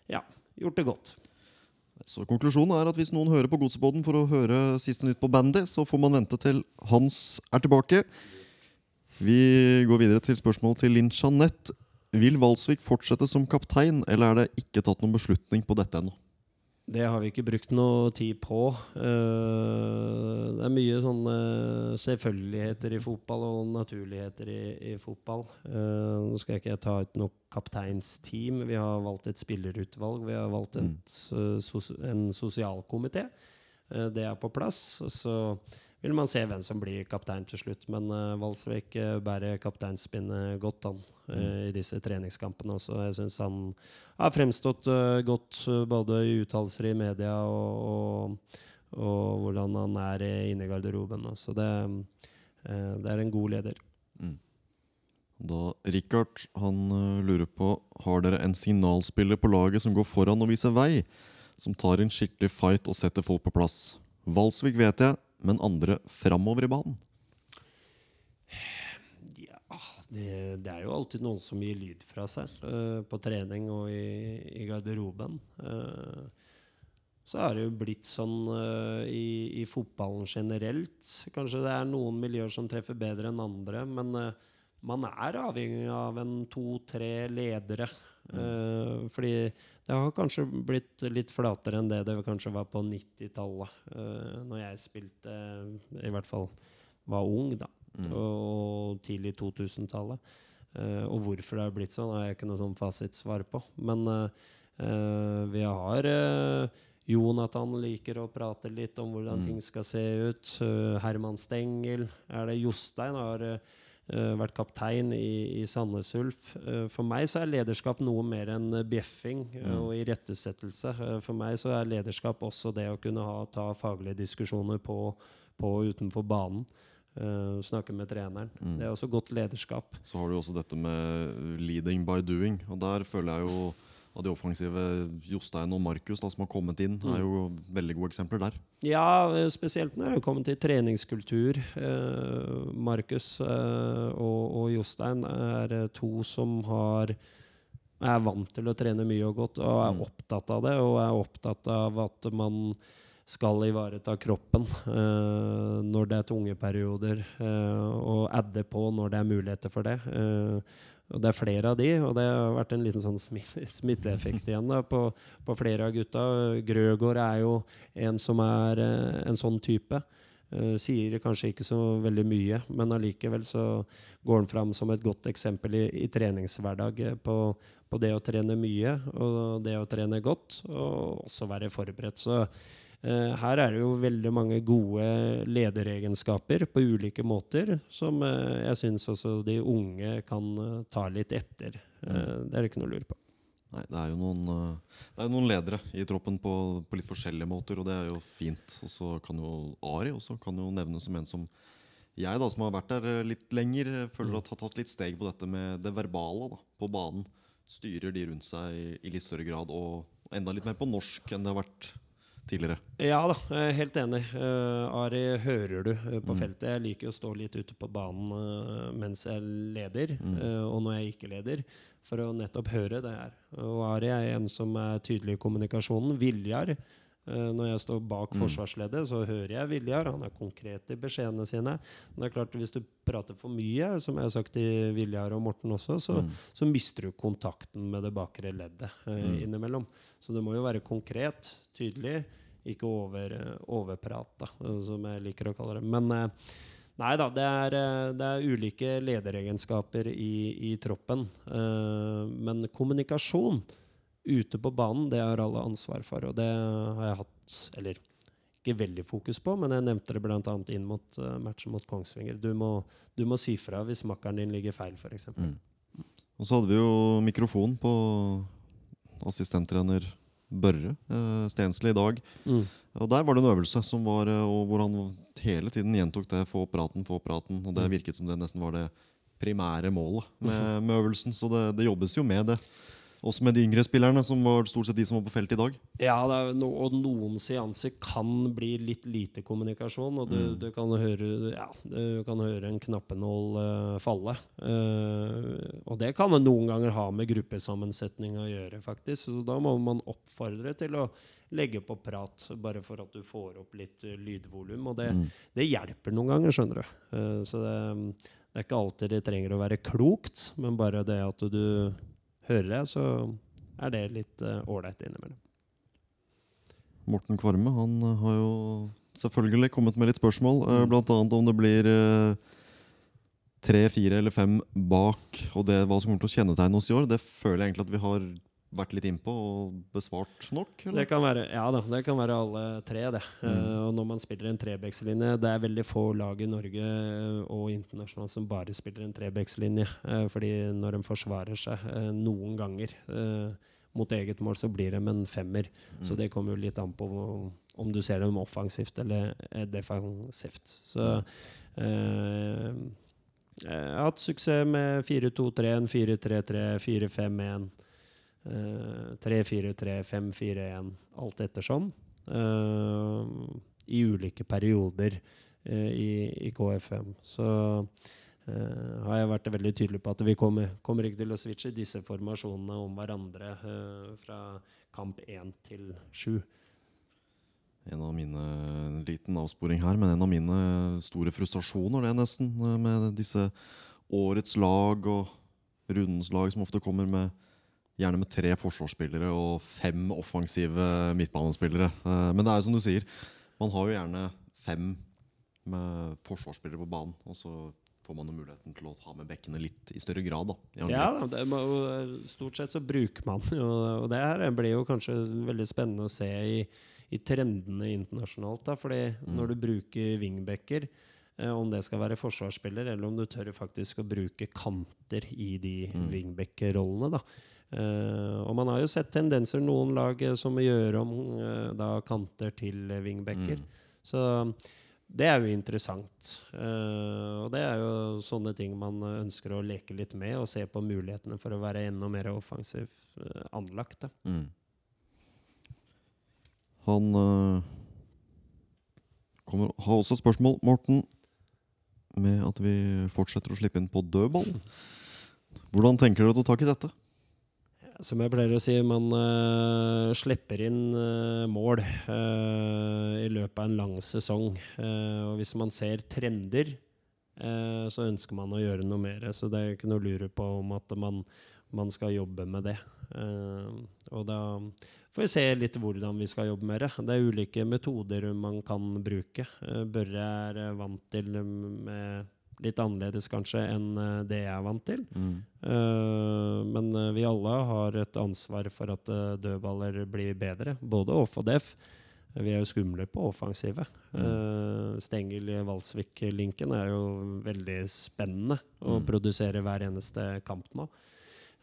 ja, gjort det godt. Så konklusjonen er at hvis noen hører på Godseboden for å høre siste nytt på bandy, så får man vente til Hans er tilbake. Vi går videre til spørsmål til Linn Jeanette. Vil Valsvik fortsette som kaptein, eller er det ikke tatt noen beslutning på dette ennå? Det har vi ikke brukt noe tid på. Eh, det er mye sånne selvfølgeligheter i fotball og naturligheter i, i fotball. Eh, nå skal jeg ikke ta ut noe kapteinsteam. Vi har valgt et spillerutvalg. Vi har valgt et, eh, en sosialkomité. Eh, det er på plass. Så vil man se hvem som blir kaptein til slutt. Men uh, Valsvik uh, bærer kapteinspinnet godt an mm. i disse treningskampene også. Jeg syns han har fremstått uh, godt både i uttalelser i media og, og, og hvordan han er inne i garderoben. Så det, det er en god leder. Da Richard han lurer på Har dere en signalspiller på laget som går foran og viser vei? Som tar en skikkelig fight og setter folk på plass? Valsvik vet jeg, men andre framover i banen? Ja, det, det er jo alltid noen som gir lyd fra seg uh, på trening og i, i garderoben. Uh, så er det jo blitt sånn uh, i, i fotballen generelt. Kanskje det er noen miljøer som treffer bedre enn andre, men man er avhengig av en to-tre ledere. Eh, fordi det har kanskje blitt litt flatere enn det det kanskje var på 90-tallet. Uh, når jeg spilte, i hvert fall var ung, da. Og tidlig 2000-tallet. Uh, og hvorfor det har blitt sånn, har jeg ikke noe sånn fasitsvar på. Men uh, eh, vi har eh, Jonathan liker å prate litt om hvordan ting skal se ut. Eh, Herman Stengel er det. Jostein har eh, eh, vært kaptein i, i Sandnes Ulf. Eh, for meg så er lederskap noe mer enn eh, bjeffing eh, og irettesettelse. Eh, for meg så er lederskap også det å kunne ha, ta faglige diskusjoner på, på og utenfor banen. Uh, snakke med treneren. Det er også godt lederskap. Så har du også dette med leading by doing. Og der føler jeg jo av de offensive Jostein og Markus da, som har kommet inn, er jo veldig gode eksempler der. Ja, spesielt når det kommer til treningskultur. Eh, Markus eh, og, og Jostein er eh, to som har er vant til å trene mye og godt og er opptatt av det. Og er opptatt av at man skal ivareta kroppen eh, når det er tunge perioder, og adde på når det er muligheter for det. Eh, og Det er flere av de, og det har vært en liten sånn smitteeffekt igjen da, på, på flere av gutta. Grøgaard er jo en som er eh, en sånn type. Eh, sier kanskje ikke så veldig mye, men allikevel så går han fram som et godt eksempel i, i treningshverdag eh, på, på det å trene mye og det å trene godt, og også være forberedt. Så her er det jo veldig mange gode lederegenskaper på ulike måter, som eh, jeg syns også de unge kan eh, ta litt etter. Eh, det er det ikke noe å lure på. Nei, det er jo noen, eh, det er noen ledere i troppen på, på litt forskjellige måter, og det er jo fint. Og så kan jo Ari også kan jo nevnes som en som jeg, da, som har vært der eh, litt lenger, eh, føler at har tatt litt steg på dette med det verbale da, på banen. Styrer de rundt seg i, i litt større grad, og enda litt mer på norsk enn det har vært tidligere. Ja da, er helt enig. Uh, Ari hører du eh, på feltet. Jeg liker å stå litt ute på banen uh, mens jeg leder, eh, og når jeg ikke leder, for å nettopp høre det her. Og Ari er en som er tydelig i kommunikasjonen. Viljar. eh, når jeg står bak forsvarsleddet, så hører jeg Viljar. Han er konkret i beskjedene sine. Men det er klart, hvis du prater for mye, som jeg har sagt til Viljar og Morten også, så, så mister du kontakten med det bakre leddet eh, innimellom. Så det må jo være konkret, tydelig, ikke over, eh, overprat, da, eh, som jeg liker å kalle det. Men eh, nei da, det er, det er ulike lederegenskaper i, i troppen. Men kommunikasjon ute på banen, det har alle ansvar for. Og det har jeg hatt, eller ikke veldig fokus på, men jeg nevnte det bl.a. inn mot matchen mot Kongsvinger. Du må, du må si fra hvis makkeren din ligger feil, f.eks. Mm. Og så hadde vi jo mikrofon på assistenttrener Børre uh, Stensli i dag. Mm. Og der var det en øvelse som var, eh, og hvor han hele tiden gjentok det 'få praten, få praten'. Og det virket som det nesten var det primære målet med, med øvelsen. Så det, det jobbes jo med det. Også med de yngre spillerne, som var stort sett de som var på feltet i dag. Ja, det er no, og noen seanser kan bli litt lite kommunikasjon. Og du, du, kan, høre, ja, du kan høre en knappenål uh, falle. Uh, og det kan det noen ganger ha med gruppesammensetning å gjøre, faktisk. Så da må man oppfordre til å legge på prat, bare for at du får opp litt uh, lydvolum. Og det, det hjelper noen ganger, skjønner du. Så det, det er ikke alltid det trenger å være klokt, men bare det at du hører jeg, så er det litt ålreit innimellom. Morten Kvarme han eh, har jo selvfølgelig kommet med litt spørsmål. mm. Blant annet om det blir eh, tre, fire eller fem bak, og det hva som kommer til å kjennetegne oss i år. Det føler jeg egentlig at vi har vært litt innpå og besvart nok. Det kan være, ja da, det kan være alle tre, det. Mm. Uh, og når man spiller en trebekslinje Det er veldig få lag i Norge eh, og internasjonalt som bare spiller en trebekslinje. Uh, fordi når de forsvarer seg uh, noen ganger eh, mot eget mål, så blir de en femmer. Så det kommer jo litt an på om du ser dem offensivt eller eh, defensivt. Så eh, jeg har hatt suksess med 4-2-3-1, 4-3-3, 4-5-1. Eh, 3-4-3, 5-4-1, alt ettersom. eh, I ulike perioder eh, i, i KFM. Så Uh, har jeg vært veldig tydelig på at vi kommer, kommer ikke til å switche disse formasjonene om hverandre uh, fra kamp 1 til 7. En av mine liten avsporing her, men en av mine store frustrasjoner, det er nesten, eh, med disse årets lag og rundens lag som ofte kommer med gjerne med tre forsvarsspillere og fem offensive midtbanespillere. Eh, Men det er jo som du sier, man har jo gjerne fem med forsvarsspillere på banen, og så får man jo muligheten til å ta med bekkene litt i større grad. da. Ja, det må, stort sett så bruker man jo Og det her blir jo kanskje veldig spennende å se i, i trendene internasjonalt. da, fordi når du bruker wingbacker, eh, om det skal være forsvarsspiller, eller om du tør faktisk å bruke kanter i de wingback-rollene. da. Eh, og man har jo sett tendenser noen lag eh, som gjør om uh, da kanter til wingbacker. Mm. Så det er jo interessant. Uh, og det er jo sånne ting man ønsker å leke litt med, og se på mulighetene for å være enda mer offensiv anlagt. Da. Mm. Han kommer, har også et spørsmål, Morten, med at vi fortsetter å slippe inn på dødball. Hvordan tenker dere å ta tak i dette? Som jeg pleier å si, man uh, slipper inn uh, mål uh, i løpet av en lang sesong. Og hvis man ser trender, så ønsker man å gjøre noe mer. Så det er ikke noe å lure på om at man, man skal jobbe med det. Og da får vi se litt hvordan vi skal jobbe med det. Det er ulike metoder man kan bruke. Børre er vant til med litt annerledes kanskje enn eh, det jeg er vant til. Eh, men eh, vi alle har et ansvar for at uh, dødballer blir bedre, både off og def. Vi er jo skumle på offensivet. Uh, Stengel-Valsvik-linken er jo veldig spennende å Mm. produsere hver eneste kamp nå.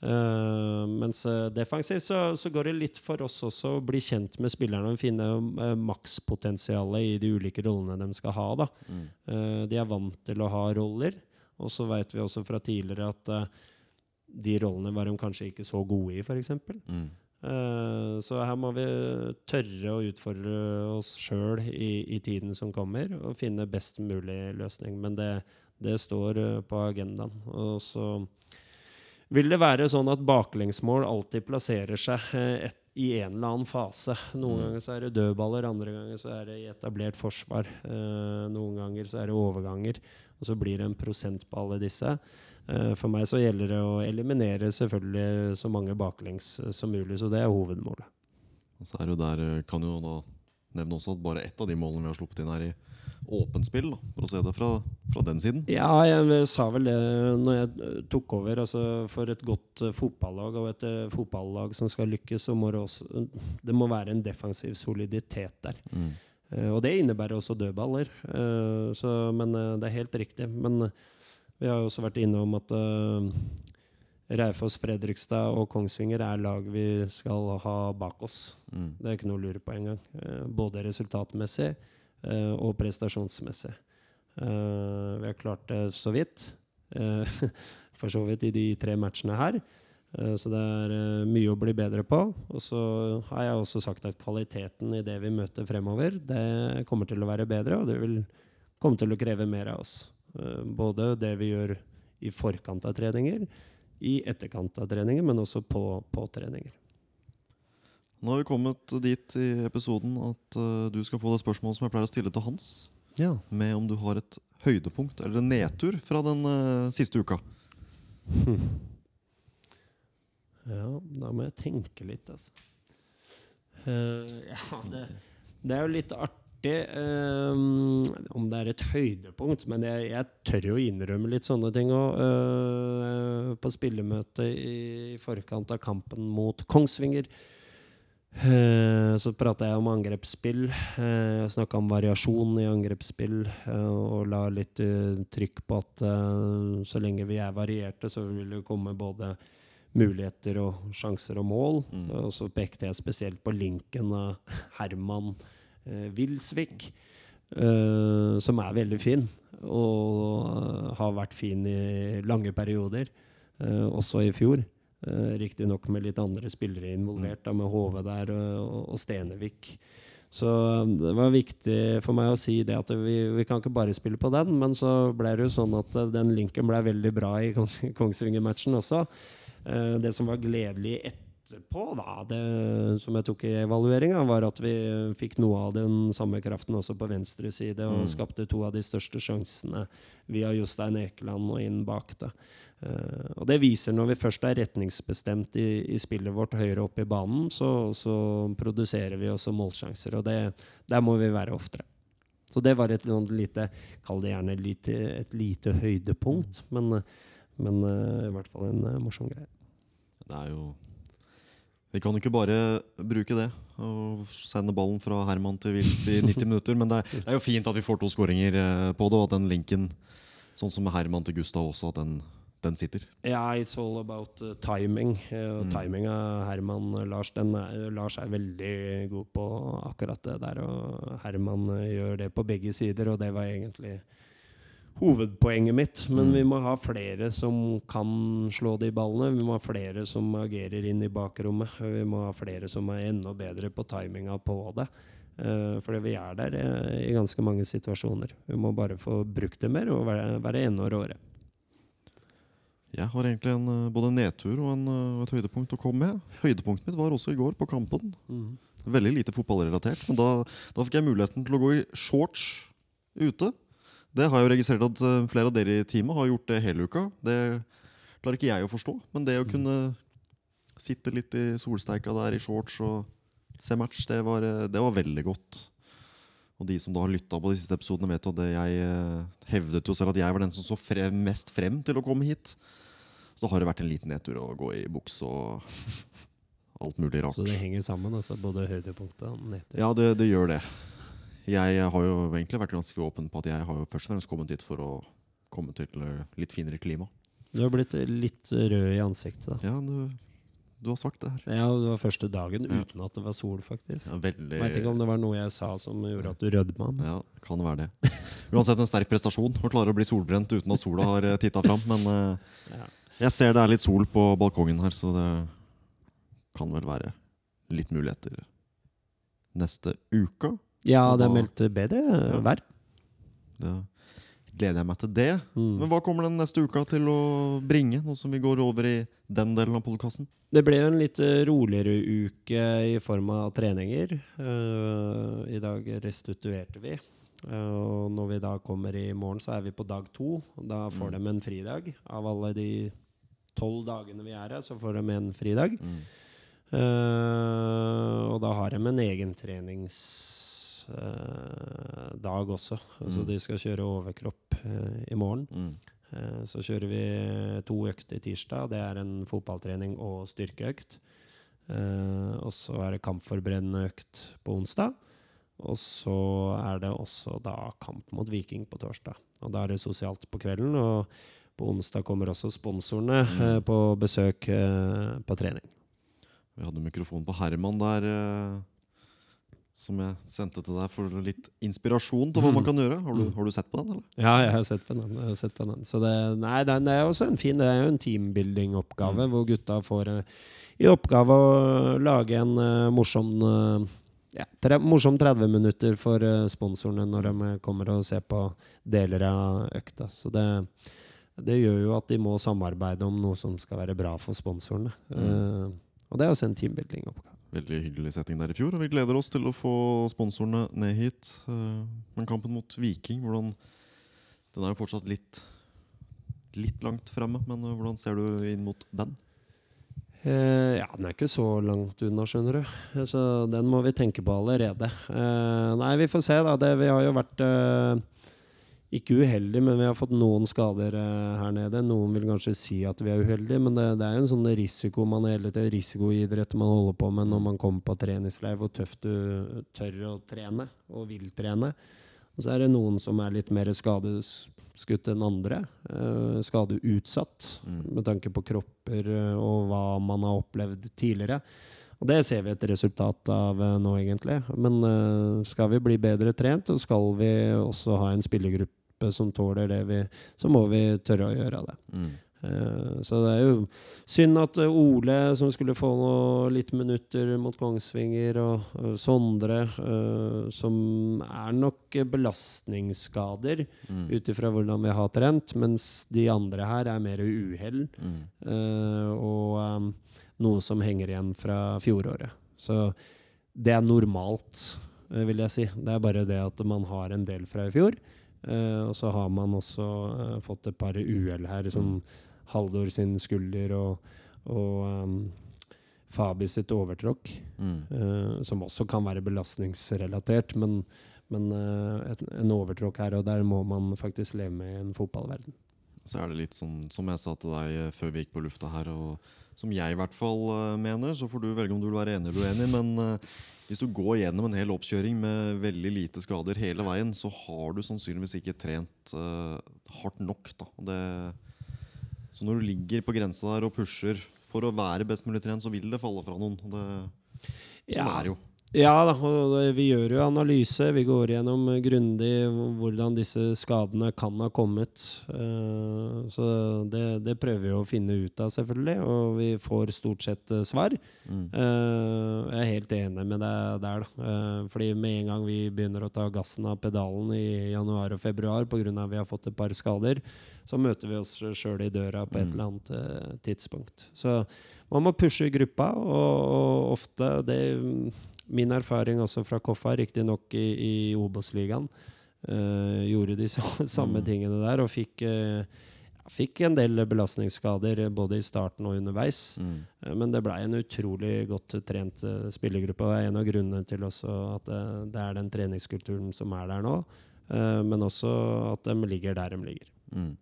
Uh, mens uh, defensivt så, så går det litt for oss også å bli kjent med spillerne og finne uh, makspotensialet i de ulike rollene de skal ha. da. Mm. Uh, de er vant til å ha roller, og så vet vi også fra tidligere at de rollene var de kanskje ikke så gode i, f.eks. Mm. Så her må vi tørre å utfordre oss sjøl i, i tiden som kommer, og finne best mulig løsning. Men det, det står på agendaen. Og så vil det være sånn at baklengsmål alltid plasserer seg uh, et, i en eller annen fase. Noen Mm. ganger så er det dødballer, andre ganger så er det i etablert forsvar. Eh, noen ganger så er det overganger. Og så blir det en prosent på alle disse. Eh, For meg så gjelder det å eliminere selvfølgelig så mange baklengs eh, som mulig, så det er hovedmålet. Og så er det jo der, eh, kan jo da nevne også at bare ett av de målene vi har sluppet inn, her i åpent spill. Da, for å se det fra, fra den siden. Ja, jeg sa vel det når jeg eh, tok over. Altså for et godt eh, fotballag og et eh, fotballag som skal lykkes, så må det også Det må være en defensiv soliditet der. Mm. Og det innebærer også dødballer. Så, men det er helt riktig. Men vi har jo også vært innom at Raufoss, Fredrikstad og Kongsvinger er lag vi skal ha bak oss. Mm. Det er ikke noe å lure på engang. Både resultatmessig og prestasjonsmessig. Eh, vi har klart det så vidt. eh, for så vidt i de tre matchene her. Eh, så det er eh, mye å bli bedre på. Og så har jeg også sagt at kvaliteten i det vi møter fremover, det kommer til å være bedre, og det vil komme til å kreve mer av oss. Eh, både det vi gjør i forkant av treninger, i etterkant av treninger, men også på, på treninger. Nå har vi kommet dit i episoden at uh, du skal få det spørsmålet som jeg pleier å stille til Hans. Ja. Med om du har et høydepunkt eller en nedtur fra den uh, siste uka. Ja, da må jeg tenke litt, altså. Uh, ja, det, det er jo litt artig um, om det er et høydepunkt, men jeg, jeg tør jo innrømme litt sånne ting òg. på spillemøtet i forkant av kampen mot Kongsvinger så prata jeg om angrepsspill. Uh, jeg snakka om variasjon i angrepsspill eh, og la litt eh, trykk på at eh, så lenge vi er varierte, så vil det komme både muligheter og sjanser og mål. Mm. Og så pekte jeg spesielt på linken av Herman eh, Wilsvik, eh, som er veldig fin. Og eh, har vært fin i lange perioder, eh, også i fjor. Uh, Riktignok med litt andre spillere involvert, da, med Hove der og, og Stenevik. Så um, det var viktig for meg å si det at vi, vi kan ikke bare spille på den. Men så ble det jo sånn at uh, den linken ble veldig bra i Kongs Kongsvinger-matchen også. Uh, det som var gledelig etterpå, da, det som jeg tok i evalueringa, var at vi fikk noe av den samme kraften også på venstre side, og Mm. skapte to av de største sjansene via Jostein Ekeland og inn bak. da. Eh, og det viser når vi først er retningsbestemt i, i spillet vårt høyere opp i banen, så, så produserer vi også målsjanser. Og det, der må vi være oftere. Så det var et lite Kall det gjerne lite, et lite høydepunkt, men, men eh, i hvert fall en eh, morsom greie. Det er jo Vi kan jo ikke bare bruke det og sende ballen fra Herman til Wils i 90 minutter, men det er, det er jo fint at vi får to skåringer på det, og at den linken, sånn som med Herman til Gustav også, at den, den sitter. Ja, it's all about uh, timing. Uh, Mm. timing av Herman Lars den er, Lars er veldig god på akkurat det der. Og Herman uh, gjør det på begge sider, og det var egentlig hovedpoenget mitt. Men Mm. vi må ha flere som kan slå de ballene. Vi må ha flere som agerer inn i bakrommet. Vi må ha flere som er enda bedre på timinga på det. Uh, fordi vi er der uh, i ganske mange situasjoner. Vi må bare få brukt det mer og være, være enda råere. Jeg har egentlig en, eh, både en nedtur og, en, eh, et høydepunkt å komme med. Høydepunktet mitt var også i går på Kampen. Veldig lite fotballrelatert, men da, da fikk jeg muligheten til å gå i shorts ute. Det har jeg jo registrert at eh, flere av dere i teamet har gjort det hele uka. Det klarer ikke jeg å forstå, men det å kunne sitte litt i solsteika der i shorts og se match, det var, det var veldig godt. Og de som da har lytta på de siste episodene, vet jo at jeg hevdet jo selv at jeg var den som så frem, mest frem til å komme hit. Så har det vært en liten nedtur å gå i buks og, alt mulig rart. Så det henger sammen, altså, både høydepunktet og nedtur. Ja, det, det gjør det. Jeg har jo egentlig vært ganske åpen på at jeg har jo først og fremst kommet hit for å komme til eh, litt finere klima. Du har blitt litt rød i ansiktet. da. Ja, du, du har sagt det her. Ja, Det var første dagen Ja. uten at det var sol, faktisk. Ja, veldig Veit ikke om det var noe jeg sa som gjorde at du rødma. men- Ja, kan være det. Uansett en sterk prestasjon å klare å bli solbrent uten at sola har titta fram. Men eh, Ja. Jeg ser det er litt sol på balkongen her, så det kan vel være litt muligheter neste uke. Ja, det er meldt bedre Ja. vær. Da gleder jeg meg til det. Mm. Men hva kommer den neste uka til å bringe, nå som vi går over i den delen av podkasten? Det ble jo en litt eh, roligere uke i form av treninger. Uh, I dag restituerte vi. Og når vi da kommer i morgen, så er vi på dag to. Da får Mm. de en fridag. Av alle de tolv dagene vi er her, så får de en fridag. Mm. Uh, og da har de en egen treningsdag også. Mm. Så de skal kjøre overkropp uh, i morgen. Mm. Eh, Så kjører vi to økter tirsdag. Det er en fotballtrening og styrkeøkt. Eh, Og så er det kampforberedende økt på onsdag. Og så er det også da kamp mot Viking på torsdag. Og da er det sosialt på kvelden. Og på onsdag kommer også sponsorene mm. på besøk eh, på trening. Vi hadde mikrofon på Herman der, eh, som jeg sendte til deg for litt inspirasjon til hva man kan gjøre. Har du, har du sett på den, eller? Ja, jeg har sett på den. Jeg har sett på den. Så det, nei, den er også en fin Det er jo en teambuilding-oppgave, hvor gutta får eh, i oppgave å lage en eh, morsom eh, ja, tre, morsom 30 minutter for eh, sponsorene når de eh, kommer og ser på deler av økta. Så det, det gjør jo at de må samarbeide om noe som skal være bra for sponsorene. Eh, og det er også en teambuilding-oppgave. Veldig hyggelig setting der i fjor, og vi gleder oss til å få sponsorene ned hit. Eh, Men kampen mot Viking, hvordan Den er jo fortsatt litt litt langt fremme, men eh, hvordan ser du inn mot den? Eh, ja, den er ikke så langt unna, skjønner du. Så den må vi tenke på allerede. Eh, nei, vi får se, da. Det, vi har jo vært ikke uheldige, men vi har fått noen skader eh, her nede. Noen vil kanskje si at vi er uheldige, men det, det er en sånn risiko man hele tiden, risikoidrett man holder på med når man kommer på treningsleir, hvor tøft du tør å trene og vil trene. Og så er det noen som er litt mer skadeskutt enn andre. Eh, skadeutsatt Mm. med tanke på kropper eh, og hva man har opplevd tidligere. Og det ser vi et resultat av nå, egentlig. Men skal vi bli bedre trent, så skal vi også ha en spillergruppe som tåler det, vi, så må vi tørre å gjøre det. Mm. Eh, Så det er jo synd at eh, Ole, som skulle få noe, litt minutter mot Kongsvinger, og Sondre, eh, som er nok belastningsskader Mm. ut ifra hvordan vi har trent, mens de andre her er mer uhell Mm. og noe som henger igjen fra fjoråret. Så det er normalt, vil jeg si. Det er bare det at man har en del fra i fjor. Eh, og så har man også eh, fått et par uhell her, som Haldor sin skulder og, og um, Fabi sitt overtråkk. Mm. uh, som også kan være belastningsrelatert, men, men uh, et, en overtråkk her og der må man faktisk leve med i en fotballverden. Så er det litt sånn som jeg sa til deg før vi gikk på lufta her, og som jeg i hvert fall uh, mener, så får du velge om du vil være enig eller uenig, men hvis du går gjennom en hel oppkjøring med veldig lite skader hele veien, så har du sannsynligvis ikke trent uh, hardt nok. Da. Det, så når du ligger på grensa der og pusher for å være best mulig trent, så vil det falle fra noen. Det, sånn Ja. er det jo. Ja vi gjør jo analyse. Vi går gjennom grundig hvordan disse skadene kan ha kommet. Eh, Så det, det prøver vi å finne ut av, selvfølgelig. Og vi får stort sett eh, svar. Mm. Eh, Jeg er helt enig med deg der. da. Fordi med en gang vi begynner å ta gassen av pedalen i januar og februar pga. at vi har fått et par skader, så møter vi oss sjøl i døra på et Mm. eller annet tidspunkt. Så man må pushe gruppa, og, og ofte det Min erfaring også fra Koffa, riktignok i, i Obos-ligaen, uh, gjorde de sa- samme Mm. tingene der og fikk uh, Fikk en del belastningsskader eh, både i starten og underveis. Mm. Men det blei en utrolig godt trent spillergruppe. Og det er en av grunnene til også at det er den treningskulturen som er der nå. Men også at de ligger der de ligger. Mm.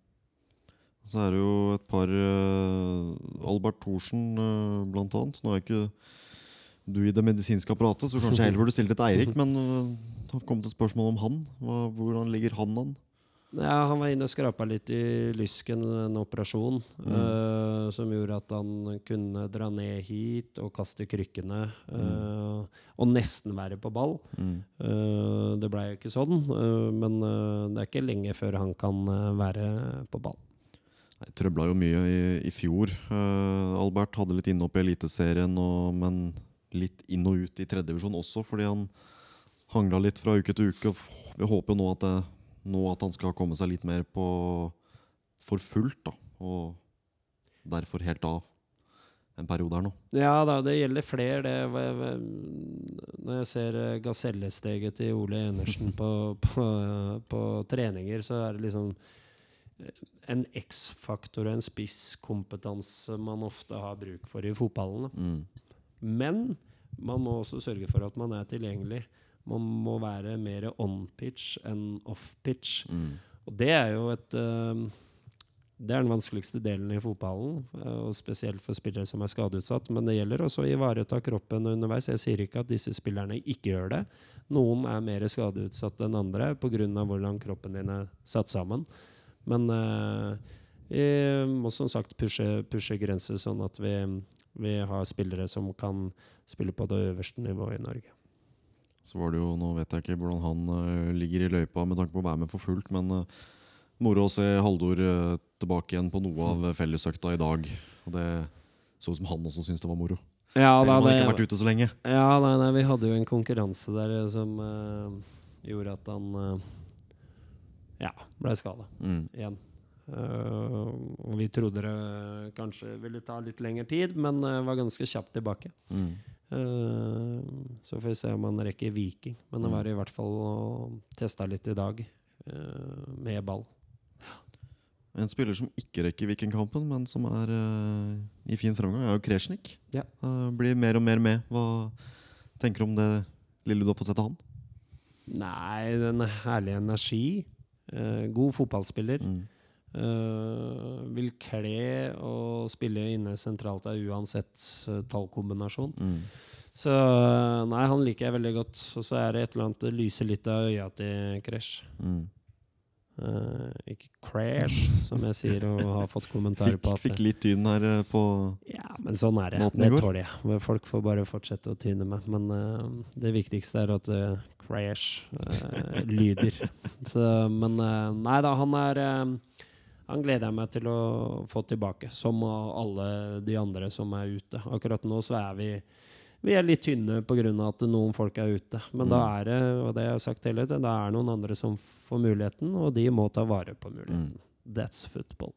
Så er det jo et par eh, Albert Thorsen, eh, blant annet. Nå er ikke du i det medisinske apparatet, så kanskje jeg heller burde stille det til Eirik. Men det har kommet et spørsmål om han. Hvordan ligger han an? Ja, han var inne og skrapa litt i lysken, en operasjon, eh, som gjorde at han kunne dra ned hit og kaste krykkene. eh, og nesten være på ball. Mm. Uh, det blei jo ikke sånn, eh, men eh, det er ikke lenge før han kan eh, være på ball. Jeg trøbla jo mye i, i fjor. Uh, Albert hadde litt innhopp i Eliteserien, og- men litt inn og ut i tredjedivisjon også, fordi han hangla litt fra uke til uke. og Vi håper jo nå at, det, nå at han skal komme seg litt mer på for fullt, da. Og derfor helt av en periode her nå. Ja da, det gjelder flere, det. Når jeg ser eh, gasellesteget til Ole Enersen på, på, på treninger, så er det liksom en X-faktor og en spisskompetanse man ofte har bruk for i fotballen. Mm. Men man må også sørge for at man er tilgjengelig. Man må være mer on-pitch enn off-pitch. Mm. Og det er jo et uh, Det er den vanskeligste delen i fotballen, Uh, og spesielt for spillere som er skadeutsatt. Men det gjelder også å ivareta kroppen underveis. Jeg sier ikke at disse spillerne ikke gjør det. Noen er mer skadeutsatt enn andre pga. hvordan kroppen din er satt sammen. Men eh, vi må som sagt pushe, pushe grenser, sånn at vi, vi har spillere som kan spille på det øverste nivået i Norge. Så var det jo, Nå vet jeg ikke hvordan han øh, ligger i løypa med tanke på å være med for fullt, men øh, moro å se Haldor tilbake igjen på noe av fellesøkta i dag. Og det så ut som han også syntes det var moro. Ja, Selv om han det- ikke har vært ute så lenge. Ja, nei, nei, vi hadde jo en konkurranse der eh, som uh, gjorde at han eh, ja, ble skada Mm. igjen. Uh, og vi trodde det kanskje ville ta litt lengre tid, men uh, var ganske kjapt tilbake. Mm. Uh, så får vi se om han rekker Viking. Men det Mm. var i hvert fall å teste litt i dag, uh, med ball. En spiller som ikke rekker Vikingkampen, men som er i fin framgang, er jo Kresjnik. Ja. Blir mer og mer med. Hva tenker du om det lille du har fått sett av han? Nei, den herlige energi. Eh, god fotballspiller. Mm. Eh, vil kle å spille inne sentralt av uansett eh, tallkombinasjon. Mm. Så eh, nei, han liker jeg veldig godt. Og så er det et eller annet det lyser litt av øya til Crash. Mm. Eh, ikke Crash, som jeg sier og har fått kommentarer på. At fikk litt tyn her øh, på Ja, men sånn er det. Det tåler jeg. Folk får bare fortsette å tyne med. Men uh, det viktigste er at uh, Crash eh, lyder. Så, men eh, nei da, han er eh, Han gleder jeg meg til å få tilbake, som alle de andre som er ute. Akkurat nå så er vi vi er litt tynne pga. at noen folk er ute. Men da Mm. er det og det jeg har sagt hele tiden, da er noen andre som får muligheten, og de må ta vare på muligheten. That's football.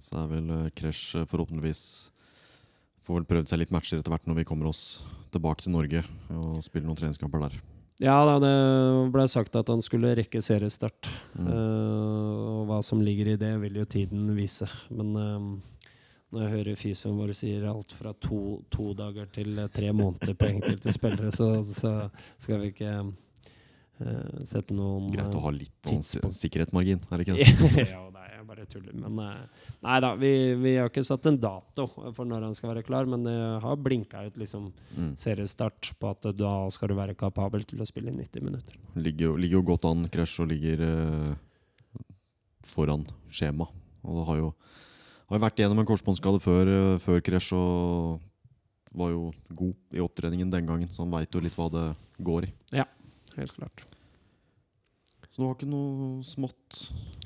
Så er vel uh, eh, forhåpentligvis Får vel prøvd seg litt matcher etter hvert når vi kommer oss tilbake til Norge og spiller noen treningskamper der. Ja, det ble sagt at han skulle rekke seriestart. Mm. Uh, og hva som ligger i det, vil jo tiden vise. Men eh, når jeg hører fysioen vår sier alt fra to, to dager til eh, tre måneder på enkelte spillere, så, så skal vi ikke uh, sette noen Greit å ha litt sånn tidspunkt. sikkerhetsmargin, er det ikke det? ja, nei, jeg bare tuller. Men eh, nei da, vi, vi har ikke satt en dato for når han skal være klar, men det har blinka ut liksom Mm. seriestart på at da skal du være kapabel til å spille i 90 minutter. Ligger, ligger jo godt an, Krasj, og ligger eh, foran skjema. Og det har jo, har vært gjennom en korsbåndskade før, uh, før krasj og var jo god i opptreningen den gangen, så han veit jo litt hva det går i. Ja, Helt klart. Så du har ikke noe smått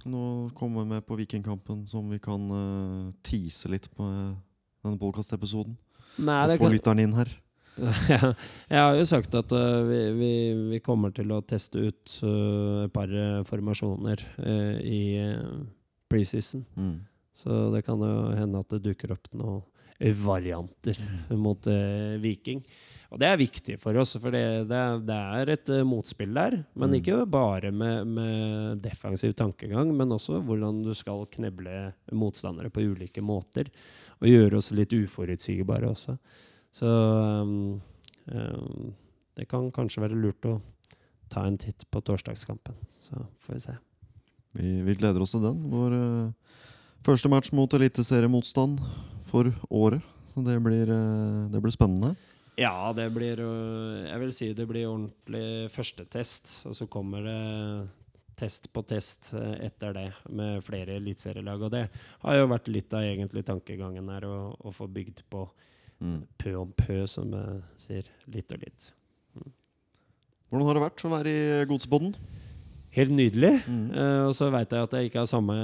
noe å komme med på Vikingkampen som vi kan uh, tease litt på eh, denne podkastepisoden? Få lytteren inn her. Ja, jeg har jo sagt at uh, vi, vi, vi kommer til å teste ut et par formasjoner i preseason. Mm. Så det kan jo hende at det dukker opp noen varianter mot eh, Viking. Og det er viktig for oss, for det, det, det er et uh, motspill der. Men Mm. ikke bare med, med defensiv tankegang, men også hvordan du skal kneble motstandere på ulike måter. Og gjøre oss litt uforutsigbare også. Så um, um, det kan kanskje være lurt å ta en titt på torsdagskampen. Så får vi se. Vi, vi gleder oss til den. Vår eh, første match mot eliteseriemotstand for året. Så det blir, eh, det blir spennende. Ja, det blir øh, Jeg vil si det blir ordentlig førstetest. Og så kommer det test på test øh, etter det, med flere eliteserielag. Og det har jo vært litt av egentlig tankegangen her, å, å få bygd på Mm. pø om pø, som jeg sier. Litt og litt. Hvordan har det vært å være i Godsepodden? Helt nydelig. Mm. Uh, og så veit jeg at jeg ikke har samme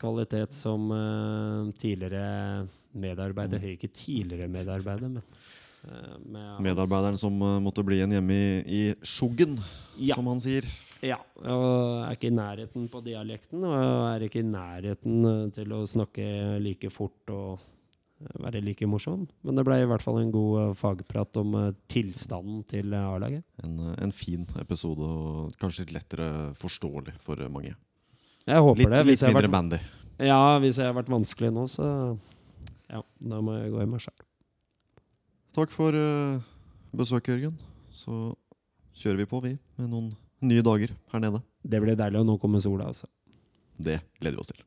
kvalitet som uh, tidligere medarbeider. Mm. Ikke tidligere medarbeider, men uh, med Medarbeideren som måtte bli en hjemme i, i Skjuggen, Ja. som han sier. Ja, og er ikke i nærheten på dialekten, og er ikke i nærheten til å snakke like fort og være like morsom. Men det ble i hvert fall en god eh, fagprat om eh, tilstanden til eh, A-laget. En, en fin episode, og kanskje litt lettere forståelig for mange. Jeg håper Litt, det. Hvis litt mindre vært, bandy. ja, hvis jeg har vært vanskelig nå, så ja, da må jeg gå i meg sjøl. Takk for besøket, Jørgen. Så kjører vi på, vi, med noen nye dager her nede. Det blir deilig, og nå kommer sola, også. Det gleder vi oss til.